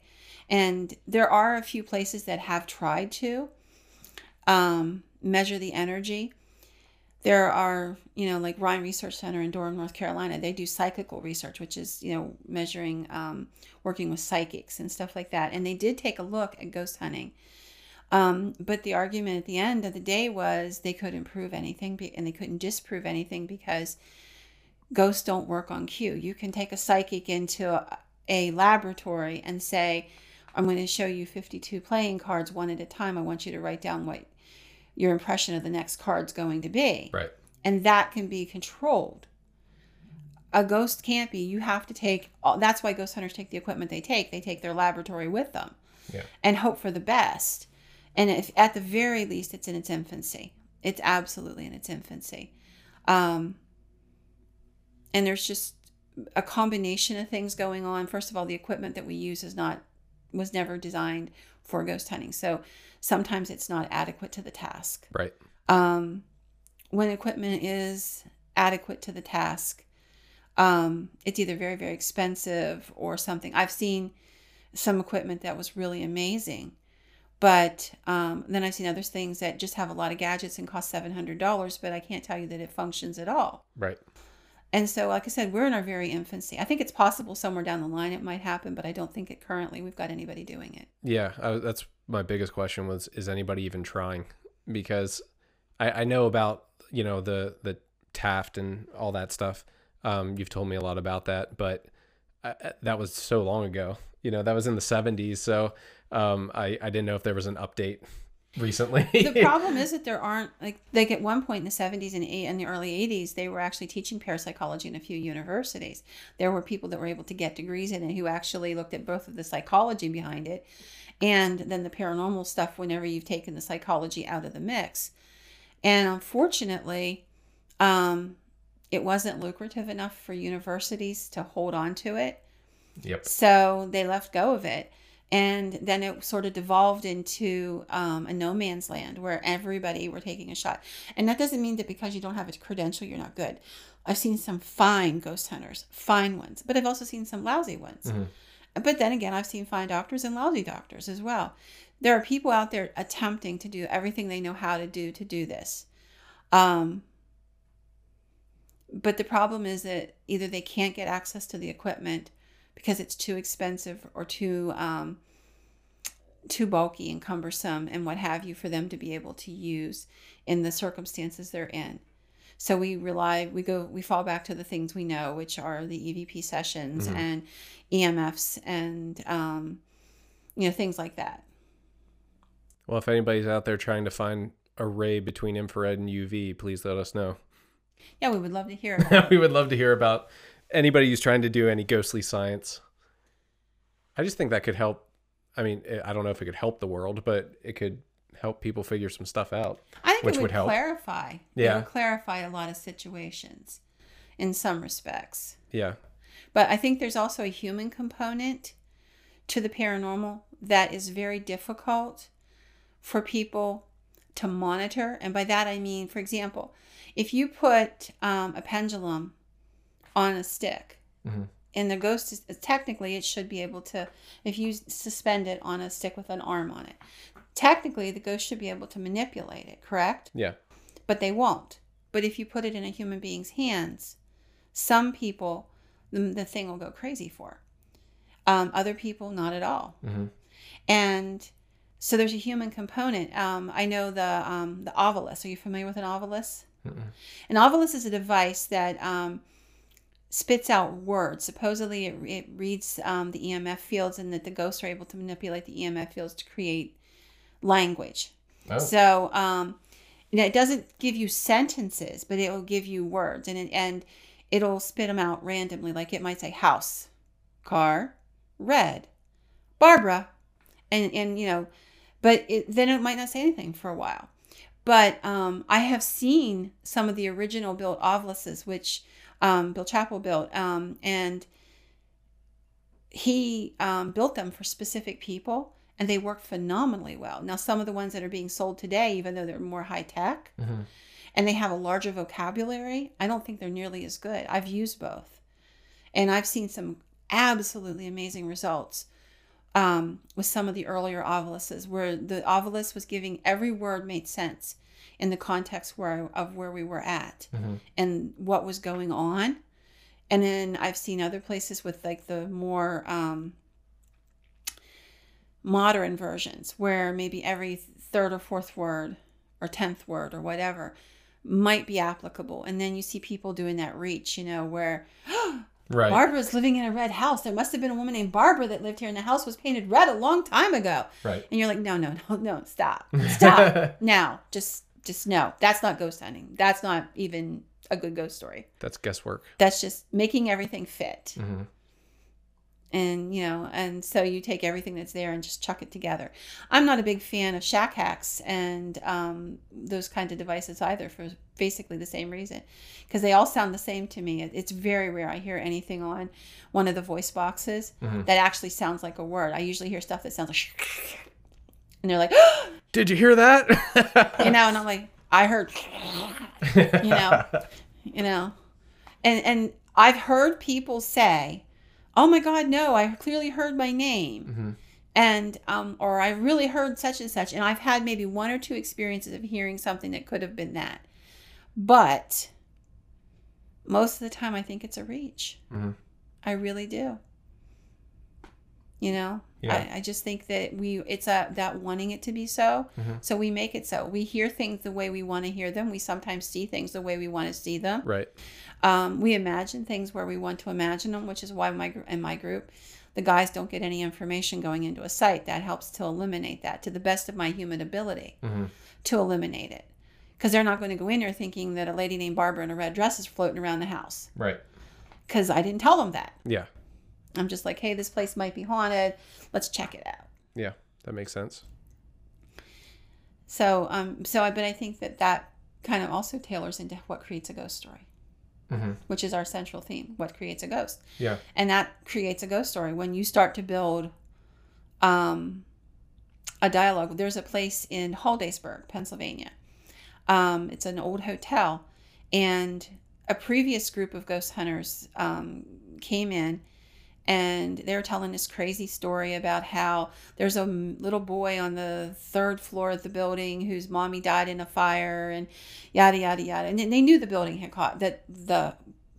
And there are a few places that have tried to um, measure the energy. There are, you know, like Rhine Research Center in Durham, North Carolina. They do psychical research, which is, you know, measuring, um, working with psychics and stuff like that. And they did take a look at ghost hunting. Um, but the argument at the end of the day was they couldn't prove anything be- and they couldn't disprove anything because ghosts don't work on cue. You can take a psychic into a, a laboratory and say, I'm going to show you 52 playing cards one at a time. I want you to write down what your impression of the next card's going to be. right And that can be controlled. A ghost can't be. You have to take, all- that's why ghost hunters take the equipment they take. They take their laboratory with them yeah and hope for the best. And if at the very least it's in its infancy, it's absolutely in its infancy. Um, and there's just a combination of things going on. First of all, the equipment that we use is not was never designed for ghost hunting, so sometimes it's not adequate to the task. right Um, when equipment is adequate to the task, um, it's either very very expensive or something. I've seen some equipment that was really amazing, but um, then I've seen other things that just have a lot of gadgets and cost seven hundred dollars, but I can't tell you that it functions at all. right And so, like I said, we're in our very infancy. I think it's possible somewhere down the line it might happen, but I don't think it currently we've got anybody doing it. Yeah, I, that's my biggest question was is anybody even trying? Because I, I know about you know the the Taft and all that stuff. Um, you've told me a lot about that, but I, that was so long ago. You know, that was in the '70s, so um, I I didn't know if there was an update recently. the problem is that there aren't like like at one point in the 70s and eight in the early 80s they were actually teaching parapsychology in a few universities there were people that were able to get degrees in it who actually looked at both of the psychology behind it and then the paranormal stuff whenever you've taken the psychology out of the mix and unfortunately um it wasn't lucrative enough for universities to hold on to it yep. so they left go of it. And then it sort of devolved into um, a no man's land where everybody were taking a shot. And that doesn't mean that because you don't have a credential, you're not good. I've seen some fine ghost hunters, fine ones, but I've also seen some lousy ones. Mhm. But then again, I've seen fine doctors and lousy doctors as well. There are people out there attempting to do everything they know how to do to do this. Um, but the problem is that either they can't get access to the equipment because it's too expensive or too um, too bulky and cumbersome and what have you for them to be able to use in the circumstances they're in. So we rely, we go, we fall back to the things we know, which are the EVP sessions Mhm. and EMFs and, um, you know, things like that. Well, if anybody's out there trying to find a ray between infrared and UV, please let us know. Yeah, we would love to hear about it. we would love to hear about anybody who's trying to do any ghostly science. I just think that could help. I mean, I don't know if it could help the world, but it could help people figure some stuff out. I think which it would, would help. clarify. It Yeah. would clarify a lot of situations in some respects. Yeah. But I think there's also a human component to the paranormal that is very difficult for people to monitor. And by that I mean, for example, if you put um, a pendulum on a stick, Mhm. and the ghost is technically it should be able to, if you suspend it on a stick with an arm on it, technically the ghost should be able to manipulate it, correct? Yeah. but they won't. But if you put it in a human being's hands, some people, the, the thing will go crazy for. Um, other people, not at all. Mhm. And so there's a human component. Um, I know the um, the Ovilus. Are you familiar with an Ovilus? Mm-mm. An Ovilus is a device that um, spits out words. Supposedly, it, it reads um, the EMF fields, and that the ghosts are able to manipulate the EMF fields to create language. Oh. So, um, it doesn't give you sentences, but it will give you words, and it, and it'll spit them out randomly. Like it might say house, car, red, Barbara, and and you know, but it, then it might not say anything for a while. But um, I have seen some of the original built oviluses, which um, Bill Chappell built, um, and he um, built them for specific people, and they work phenomenally well. Now, some of the ones that are being sold today, even though they're more high tech Mhm. and they have a larger vocabulary, I don't think they're nearly as good. I've used both, and I've seen some absolutely amazing results um, with some of the earlier oviluses, where the ovilus was giving every word made sense in the context where of where we were at Mhm. and what was going on. And then I've seen other places with like the more um, modern versions where maybe every third or fourth word or tenth word or whatever might be applicable. And then you see people doing that reach, you know, where Right. Barbara's living in a red house. There must have been a woman named Barbara that lived here, and the house was painted red a long time ago. right. And you're like, no, no, no, no, stop, stop now. Just, just no. That's not ghost hunting. That's not even a good ghost story. That's guesswork. That's just making everything fit. hmm And you know, and so you take everything that's there and just chuck it together. I'm not a big fan of shack hacks and um, those kind of devices either for basically the same reason, because they all sound the same to me. It's very rare I hear anything on one of the voice boxes Mhm. that actually sounds like a word. I usually hear stuff that sounds like, and they're like, Did you hear that? you know, and I'm like, I heard, you know, you know, and and I've heard people say, "Oh my God, no! I clearly heard my name." Mhm. and um, or I really heard such and such, and I've had maybe one or two experiences of hearing something that could have been that, but most of the time I think it's a reach. Mhm. I really do. You know, Yeah. I, I just think that we it's a that wanting it to be so, Mhm. so we make it so. We hear things the way we want to hear them. We sometimes see things the way we want to see them. right. Um, we imagine things where we want to imagine them, which is why my in my group, the guys don't get any information going into a site. That helps to eliminate that to the best of my human ability Mhm. to eliminate it, because they're not going to go in there thinking that a lady named Barbara in a red dress is floating around the house. Right. Because I didn't tell them that. Yeah. I'm just like, hey, this place might be haunted. Let's check it out. Yeah. That makes sense. So, um, so I, but I think that that kind of also tailors into what creates a ghost story, hmm which is our central theme. What creates a ghost? Yeah. and that creates a ghost story when you start to build um, a dialogue there's a place in Hollidaysburg pennsylvania um, it's an old hotel and a previous group of ghost hunters um, came in and they were telling this crazy story about how there's a little boy on the third floor of the building whose mommy died in a fire and yada yada yada. And they knew the building had caught that the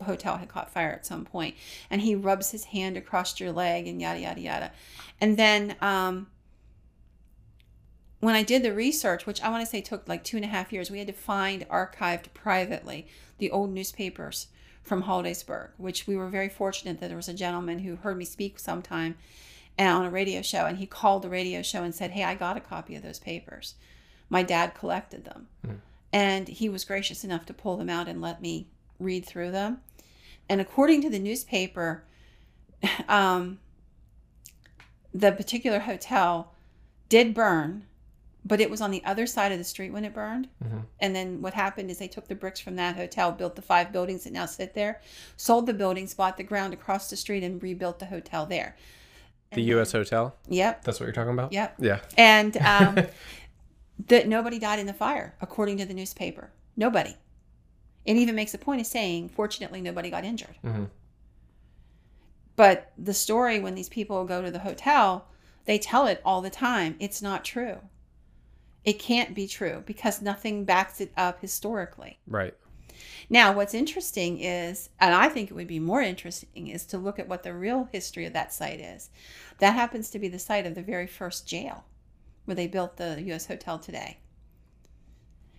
hotel had caught fire at some point. And he rubs his hand across your leg and yada yada yada. And then um when I did the research, which I want to say took like two and a half years, we had to find archived privately the old newspapers from Hollidaysburg, which we were very fortunate that there was a gentleman who heard me speak sometime on a radio show and he called the radio show and said, Hey, I got a copy of those papers. My dad collected them. Mm. And he was gracious enough to pull them out and let me read through them. And according to the newspaper, um, the particular hotel did burn, but it was on the other side of the street when it burned. Mm-hmm. And then what happened is they took the bricks from that hotel, built the five buildings that now sit there, sold the buildings, bought the ground across the street, and rebuilt the hotel there. The U.S. Then, hotel. Yep. That's what you're talking about. Yep. Yeah. And um, that nobody died in the fire, according to the newspaper. Nobody. It even makes a point of saying, fortunately, nobody got injured. Mm-hmm. But the story, when these people go to the hotel, they tell it all the time. It's not true. It can't be true because nothing backs it up historically. Right. Now, what's interesting is, and I think it would be more interesting, is to look at what the real history of that site is. That happens to be the site of the very first jail where they built the U.S. Hotel today.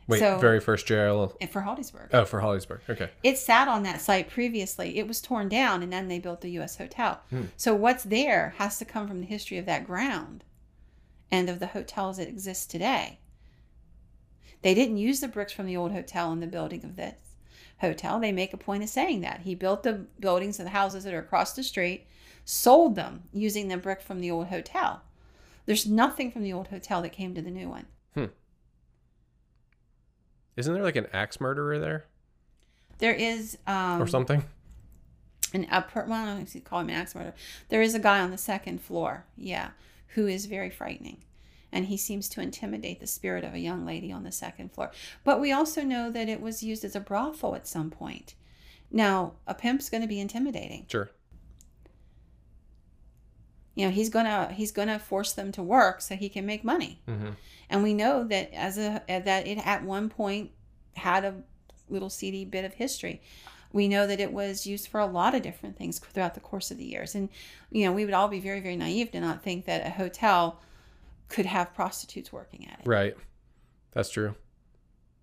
Wait, so, very first jail for Hollidaysburg. Oh, for Hollidaysburg. Okay. It sat on that site previously. It was torn down, and then they built the U.S. Hotel. Hmm. So what's there has to come from the history of that ground, and of the hotels that exist today. They didn't use the bricks from the old hotel in the building of this hotel. They make a point of saying that he built the buildings and the houses that are across the street, sold them using the brick from the old hotel. There's nothing from the old hotel that came to the new one. Hmm. Isn't there like an axe murderer there? There is. Um, or something? An upper, well, I don't know call him an axe murderer. There is a guy on the second floor, yeah, who is very frightening. And he seems to intimidate the spirit of a young lady on the second floor. But we also know that it was used as a brothel at some point. Now, a pimp's going to be intimidating. Sure you know he's gonna he's gonna force them to work so he can make money mm-hmm. and we know that as a that it at one point had a little seedy bit of history we know that it was used for a lot of different things throughout the course of the years and you know we would all be very very naive to not think that a hotel could have prostitutes working at it right that's true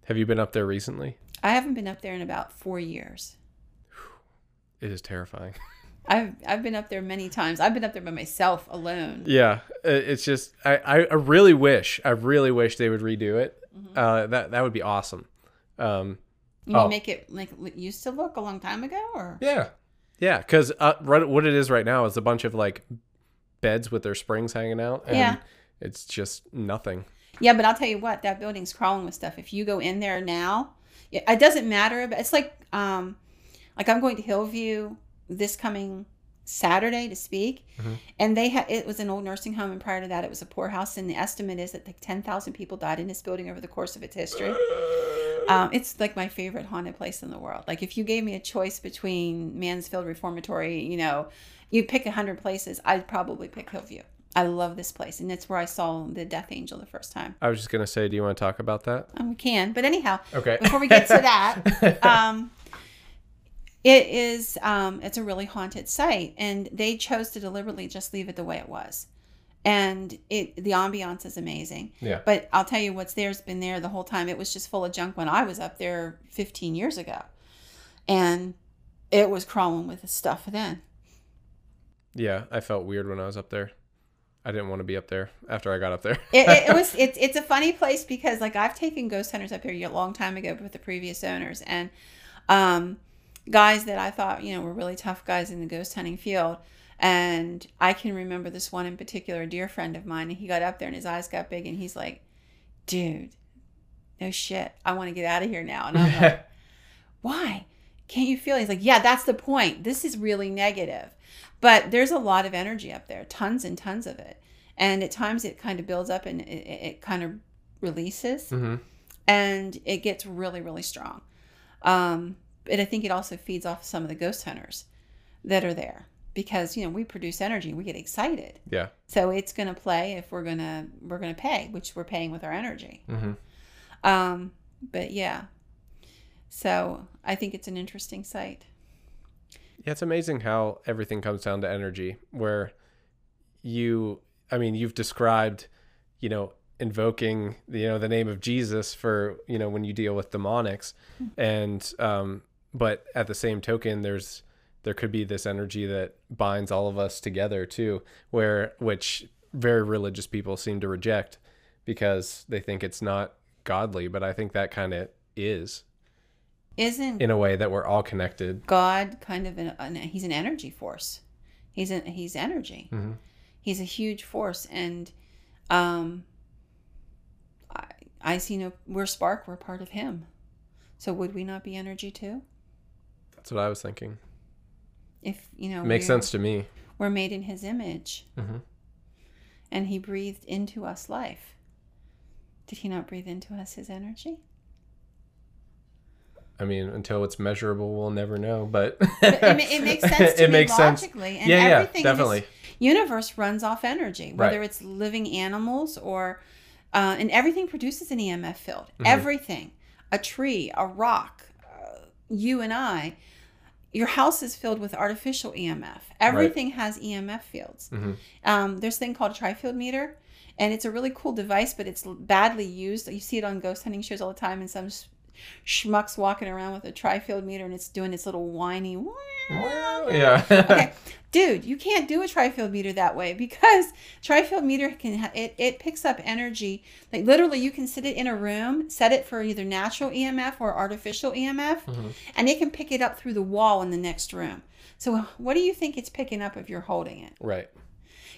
have you been up there recently i haven't been up there in about four years it is terrifying I've I've been up there many times. I've been up there by myself alone. Yeah, it's just I I really wish I really wish they would redo it. Mm-hmm. Uh, that that would be awesome. Um, you oh. make it like it used to look a long time ago, or yeah, yeah. Because uh, what it is right now is a bunch of like beds with their springs hanging out, and yeah. it's just nothing. Yeah, but I'll tell you what, that building's crawling with stuff. If you go in there now, it, it doesn't matter. But it's like um, like I'm going to Hillview this coming Saturday to speak, mm-hmm. and they had it was an old nursing home, and prior to that, it was a poorhouse. And the estimate is that like ten thousand people died in this building over the course of its history. Um, it's like my favorite haunted place in the world. Like if you gave me a choice between Mansfield Reformatory, you know, you pick a hundred places, I'd probably pick Hillview. I love this place, and it's where I saw the Death Angel the first time. I was just gonna say, do you want to talk about that? Um, we can, but anyhow, okay. Before we get to that, um, it is um, it's a really haunted site and they chose to deliberately just leave it the way it was and it the ambiance is amazing. Yeah. But i'll tell you what's there's been there the whole time. It was just full of junk when i was up there 15 years ago. And it was crawling with stuff then. Yeah i felt weird when i was up there. I didn't want to be up there after I got up there. it, it, it, was it's it's a funny place because like I've taken ghost hunters up here a long time ago with the previous owners. And um guys that I thought, you know, were really tough guys in the ghost hunting field. And I can remember this one in particular, a dear friend of mine, and he got up there and his eyes got big and he's like, dude, no shit. I want to get out of here now. And I'm like, why? Can't you feel? It? He's like, yeah, that's the point. This is really negative. But there's a lot of energy up there, tons and tons of it. And at times it kind of builds up and it, it kind of releases mm-hmm. and it gets really, really strong. Um, but I think it also feeds off some of the ghost hunters that are there because you know we produce energy we get excited. Yeah. So it's going to play if we're going to we're going to pay which we're paying with our energy. Mm-hmm. um but yeah. So i think it's an interesting site. Yeah it's amazing how everything comes down to energy where you i mean you've described you know invoking you know the name of Jesus for you know when you deal with demonics. And um but at the same token there's there could be this energy that binds all of us together too where which very religious people seem to reject because they think it's not godly but I think that kind of is Isn't in a way that we're all connected God kind of an, an he's an energy force. He's an he's energy. Mhm. He's a huge force, and um, I I see no we're spark. We're part of him. So would we not be energy too? that's what I was thinking If you know, makes sense to me We're made in His image, Mhm. and He breathed into us life. Did He not breathe into us His energy? I mean, until it's measurable, we'll never know. But, But it, it makes sense to it me makes sense. logically, and Yeah, yeah, everything in definitely. universe runs off energy, whether Right. it's living animals or, uh, and everything produces an EMF field. Mhm. Everything, a tree, a rock, uh, you and I. Your house is filled with artificial EMF. Everything has EMF fields. Mhm. Um, there's a thing called a trifield meter, and it's a really cool device, but it's badly used. You see it on ghost hunting shows all the time, and some schmucks walking around with a trifield meter, and it's doing its little whiny. yeah. okay, dude, you can't do a trifield meter that way because trifield meter can ha- it it picks up energy. Like literally, you can sit it in a room, set it for either natural EMF or artificial EMF, Mhm. and it can pick it up through the wall in the next room. So, what do you think it's picking up if you're holding it? Right.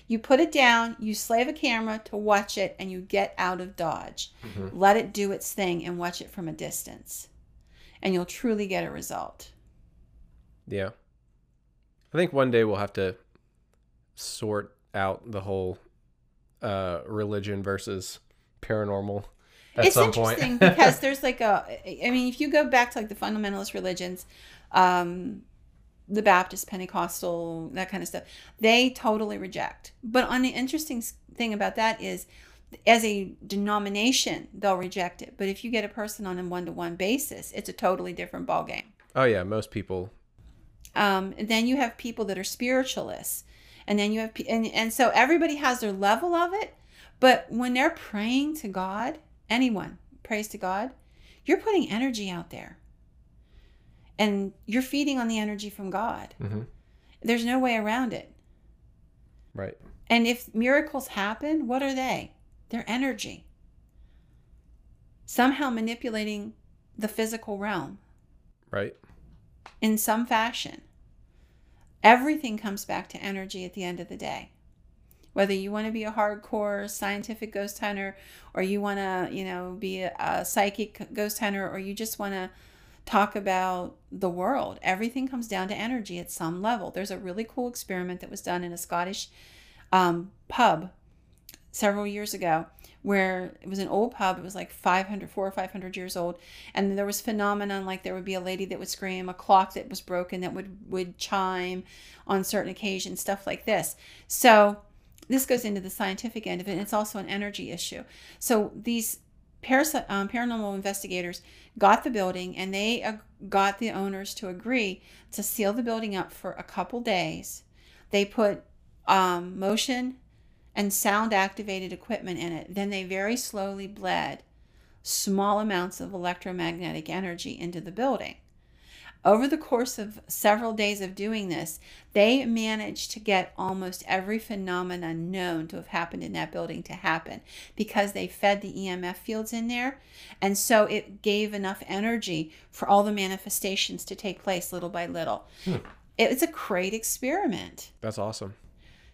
You put it down, you slave a camera to watch it, and you get out of Dodge. Mhm. Let it do its thing and watch it from a distance. And you'll truly get a result. Yeah. I think one day we'll have to sort out the whole uh, religion versus paranormal at it's some interesting point. because there's like a, I mean, if you go back to like the fundamentalist religions, um, the Baptist, Pentecostal, that kind of stuff, they totally reject. But on the interesting thing about that is, as a denomination, they'll reject it. But if you get a person on a one-to-one basis, it's a totally different ballgame. oh yeah, most people. Um, and then you have people that are spiritualists, and then you have and and so everybody has their level of it. But when they're praying to God, anyone prays to God, you're putting energy out there, and you're feeding on the energy from God. hmm There's no way around it. Right. And if miracles happen, what are they? They're energy. Somehow manipulating the physical realm. Right. in some fashion. Everything comes back to energy at the end of the day. Whether you want to be a hardcore scientific ghost hunter or you want to, you know, be a, a psychic ghost hunter or you just want to talk about the world, everything comes down to energy at some level. There's a really cool experiment that was done in a Scottish um, pub several years ago where it was an old pub. It was like 500 4 or 500 years old. And there was phenomenon like there would be a lady that would scream a clock that was broken that would would chime on certain occasions stuff like this. So this goes into the scientific end of it and it's also an energy issue. So these paras- um, paranormal investigators got the building and they got the owners to agree to seal the building up for a couple days they put um, motion and sound activated equipment in it. Then they very slowly bled small amounts of electromagnetic energy into the building. Over the course of several days of doing this, they managed to get almost every phenomenon known to have happened in that building to happen because they fed the EMF fields in there. And so it gave enough energy for all the manifestations to take place little by little. Hmm. It's a great experiment. That's awesome.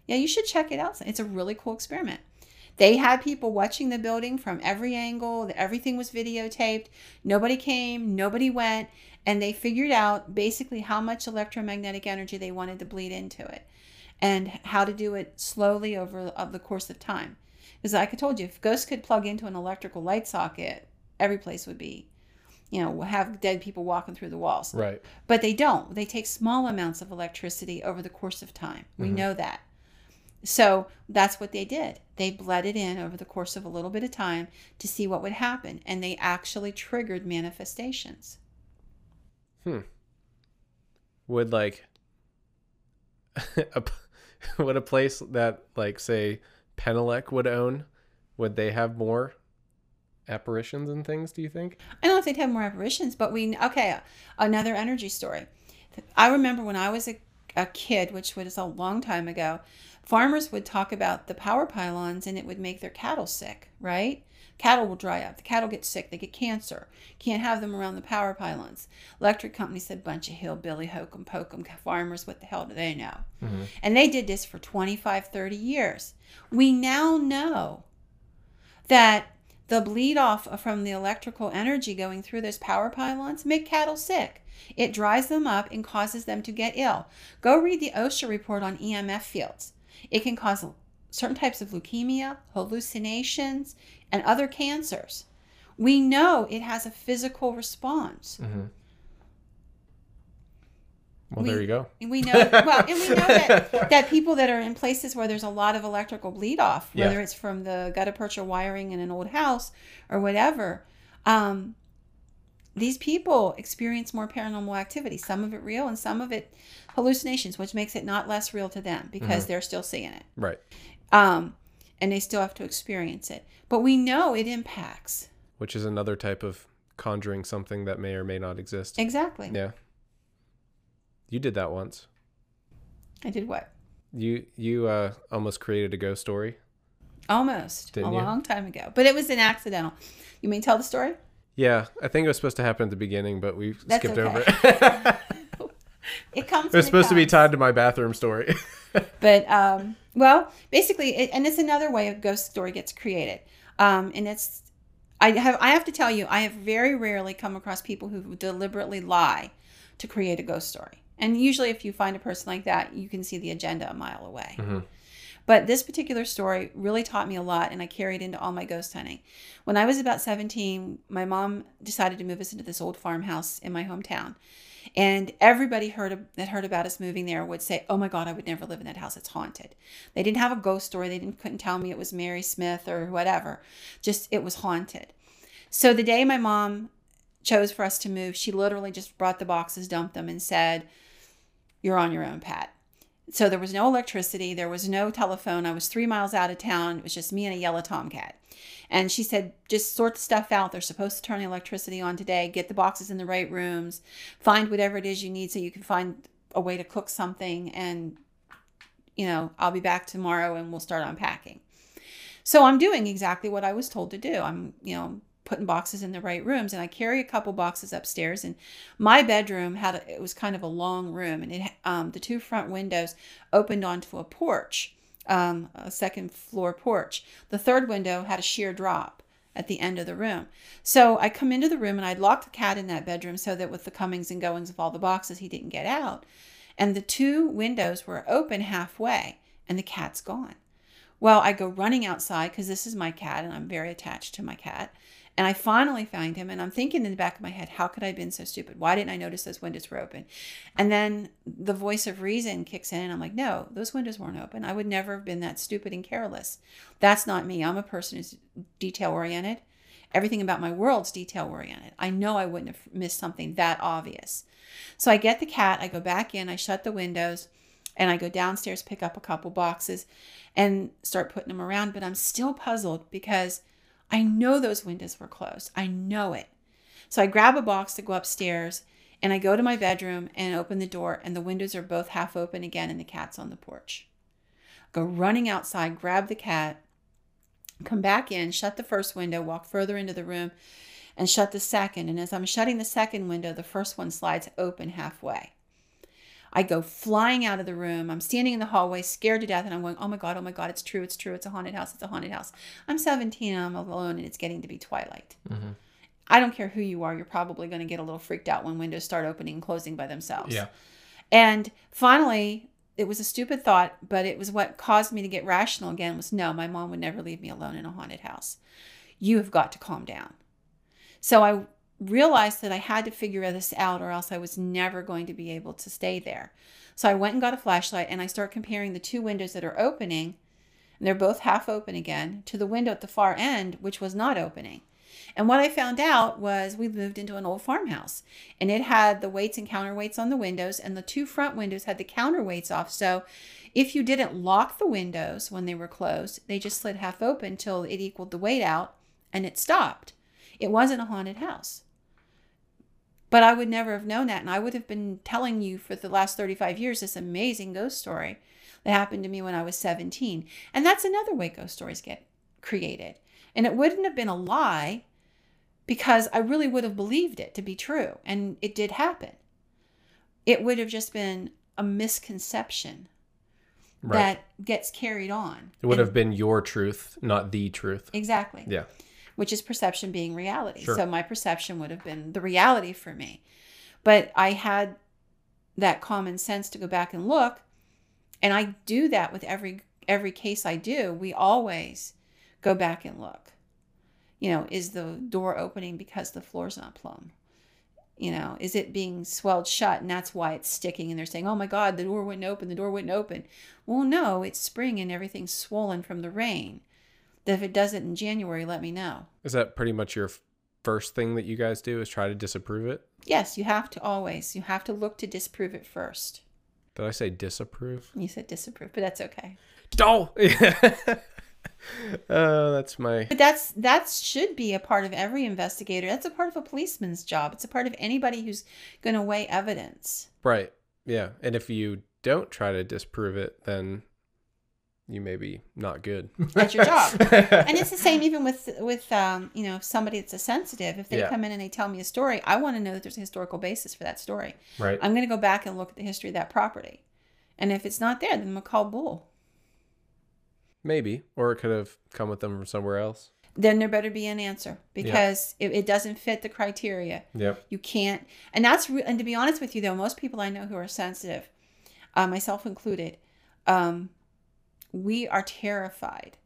Yeah, you should check it out. It's a really cool experiment. They had people watching the building from every angle. Everything was videotaped. Nobody came, nobody went, and they figured out basically how much electromagnetic energy they wanted to bleed into it and how to do it slowly over of the course of time. Because like I told you, if ghosts could plug into an electrical light socket, every place would be, you know, have dead people walking through the walls. Right. But they don't. They take small amounts of electricity over the course of time. We Mhm. know that. So that's what they did. They bled it in over the course of a little bit of time to see what would happen. And they actually triggered manifestations. Hmm. Would like a, would a place that like say Penelec would own would they have more apparitions and things? Do you think? I don't know if they'd have more apparitions, but we okay. Another energy story. I remember when I was a, a kid, which was a long time ago, farmers would talk about the power pylons and it would make their cattle sick, right? Cattle will dry up. The cattle get sick. They get cancer. Can't have them around the power pylons. Electric companies said, bunch of hillbilly hokum pokum farmers, what the hell do they know? Mm-hmm. And they did this for 25, 30 years. We now know that the bleed off from the electrical energy going through those power pylons make cattle sick. It dries them up and causes them to get ill. Go read the OSHA report on EMF fields. It can cause certain types of leukemia, hallucinations, and other cancers. We know it has a physical response. Mm-hmm. Well, We- there you go. We know well, and we know that, that people that are in places where there's a lot of electrical bleed off, Yeah. whether it's from the gutta percha wiring in an old house or whatever, um, these people experience more paranormal activity. Some of it real, and some of it hallucinations, which makes it not less real to them because they're still seeing it, Right. Um, and they still have to experience it. But we know it impacts Which is another type of conjuring something that may or may not exist. exactly. Yeah. You did that once. I did what? You you uh almost created a ghost story. Almost Didn't a you? long time ago, but it was an accidental. You mean tell the story? Yeah, I think it was supposed to happen at the beginning, but we That's skipped okay. over it. It comes. it was when supposed to be tied to my bathroom story. But um, well, basically, it, and it's another way a ghost story gets created. Um, and it's, I have, I have to tell you, I have very rarely come across people who deliberately lie to create a ghost story. And usually, if you find a person like that, you can see the agenda a mile away. Mhm. But this particular story really taught me a lot, and I carried into all my ghost hunting. When I was about 17, my mom decided to move us into this old farmhouse in my hometown. And everybody heard that heard about us moving there would say, "Oh my God, I would never live in that house. It's haunted." They didn't have a ghost story. They didn't couldn't tell me it was Mary Smith or whatever. Just it was haunted. So the day my mom chose for us to move, she literally just brought the boxes, dumped them, and said, "You're on your own, Pat." So there was no electricity, there was no telephone. I was three miles out of town. It was just me and a yellow tomcat. And she said, just sort the stuff out. They're supposed to turn the electricity on today. Get the boxes in the right rooms. Find whatever it is you need so you can find a way to cook something. And, you know, I'll be back tomorrow and we'll start unpacking. So I'm doing exactly what I was told to do. I'm, you know, putting boxes in the right rooms and I carry a couple boxes upstairs and my bedroom had a, it was kind of a long room and it um, the two front windows opened onto a porch um, a second floor porch. The third window had a sheer drop at the end of the room. So I come into the room and I'd locked the cat in that bedroom so that with the comings and goings of all the boxes he didn't get out. And the two windows were open halfway and the cat's gone. Well, I go running outside because this is my cat and I'm very attached to my cat. And I finally find him and I'm thinking in the back of my head, how could I have been so stupid? Why didn't I notice those windows were open? And then the voice of reason kicks in and I'm like, no, those windows weren't open. I would never have been that stupid and careless. That's not me. I'm a person who's detail oriented. Everything about my world's detail oriented. I know I wouldn't have missed something that obvious. So I get the cat, I go back in, I shut the windows, and I go downstairs, pick up a couple boxes, and start putting them around. But I'm still puzzled because I know those windows were closed. I know it. So I grab a box to go upstairs and I go to my bedroom and open the door, and the windows are both half open again, and the cat's on the porch. Go running outside, grab the cat, come back in, shut the first window, walk further into the room, and shut the second. And as I'm shutting the second window, the first one slides open halfway. I go flying out of the room. I'm standing in the hallway, scared to death, and I'm going, "Oh my god, oh my god, it's true, it's true, it's a haunted house, it's a haunted house." I'm 17, I'm alone, and it's getting to be twilight. Mhm. I don't care who you are, you're probably going to get a little freaked out when windows start opening and closing by themselves. Yeah. And finally, it was a stupid thought, but it was what caused me to get rational again. Was no, my mom would never leave me alone in a haunted house. You have got to calm down. So I realized that I had to figure this out or else I was never going to be able to stay there. So I went and got a flashlight and I start comparing the two windows that are opening, and they're both half open again, to the window at the far end, which was not opening. And what I found out was we moved into an old farmhouse and it had the weights and counterweights on the windows, and the two front windows had the counterweights off. So if you didn't lock the windows when they were closed, they just slid half open till it equaled the weight out and it stopped. It wasn't a haunted house. But I would never have known that. And I would have been telling you for the last 35 years this amazing ghost story that happened to me when I was 17. And that's another way ghost stories get created. And it wouldn't have been a lie because I really would have believed it to be true. And it did happen. It would have just been a misconception Right. that gets carried on. it would And- have been your truth, not the truth. Exactly. Yeah. Which is perception being reality. Sure. So my perception would have been the reality for me. But I had that common sense to go back and look. And I do that with every every case I do. We always go back and look. You know, is the door opening because the floor's not plumb? You know, is it being swelled shut and that's why it's sticking and they're saying, "Oh my god, the door wouldn't open, the door wouldn't open." Well, no, it's spring and everything's swollen from the rain. That if it does it in January, let me know. Is that pretty much your first thing that you guys do is try to disapprove it? Yes, you have to always. You have to look to disprove it first. Did I say disapprove? You said disapprove, but that's okay. Oh, oh, that's my But that's that should be a part of every investigator. That's a part of a policeman's job. It's a part of anybody who's going to weigh evidence. right. Yeah, and if you don't try to disprove it, then you may be not good at your job. And it's the same even with with um, you know somebody that's a sensitive. If they Yeah. come in and they tell me a story, I want to know that there's a historical basis for that story. right. I'm going to go back and look at the history of that property, and if it's not there, then I'm gonna call bull. Maybe, or it could have come with them from somewhere else. Then there better be an answer because it, it doesn't fit the criteria. Yep. You can't, and that's re- and to be honest with you though, most people I know who are sensitive, uh, myself included, um, we are terrified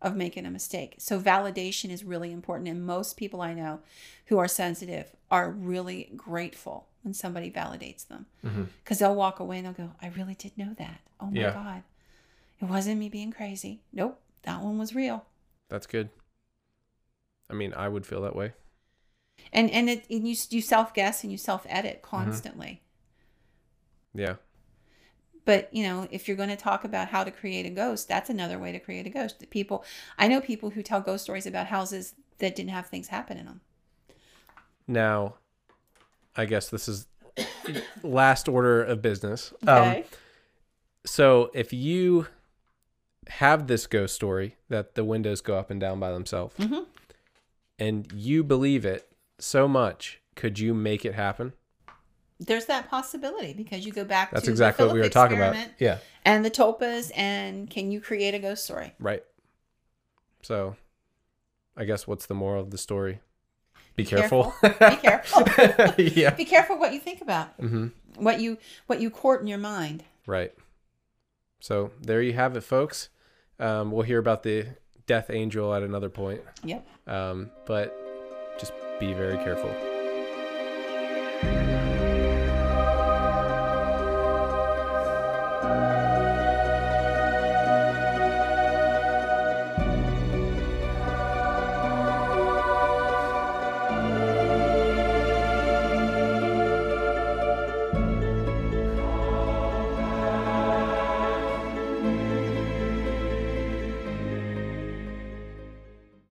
of making a mistake. So validation is really important, and most people I know who are sensitive are really grateful when somebody validates them mm-hmm. because they'll walk away and they'll go, "I really did know that. Oh my Yeah. god, it wasn't me being crazy. Nope, that one was real." That's good. I mean, I would feel that way. And and it and you you self guess and you self edit mm-hmm. constantly. Yeah. But you know, if you're going to talk about how to create a ghost, that's another way to create a ghost. The People, I know people who tell ghost stories about houses that didn't have things happen in them. Now, I guess this is last order of business. Um, so if you have this ghost story that the windows go up and down by themselves, Mhm. and you believe it so much, could you make it happen? There's that possibility because you go back That's to exactly what we were talking about. Yeah. and the tulpas and can you create a ghost story? Right. So, I guess what's the moral of the story? Be careful. Be careful. yeah. Be careful what you think about. mm-hmm. What you what you court in your mind. Right. So there you have it, folks. Um, we'll hear about the death angel at another point. Yep. Um, but just be very careful.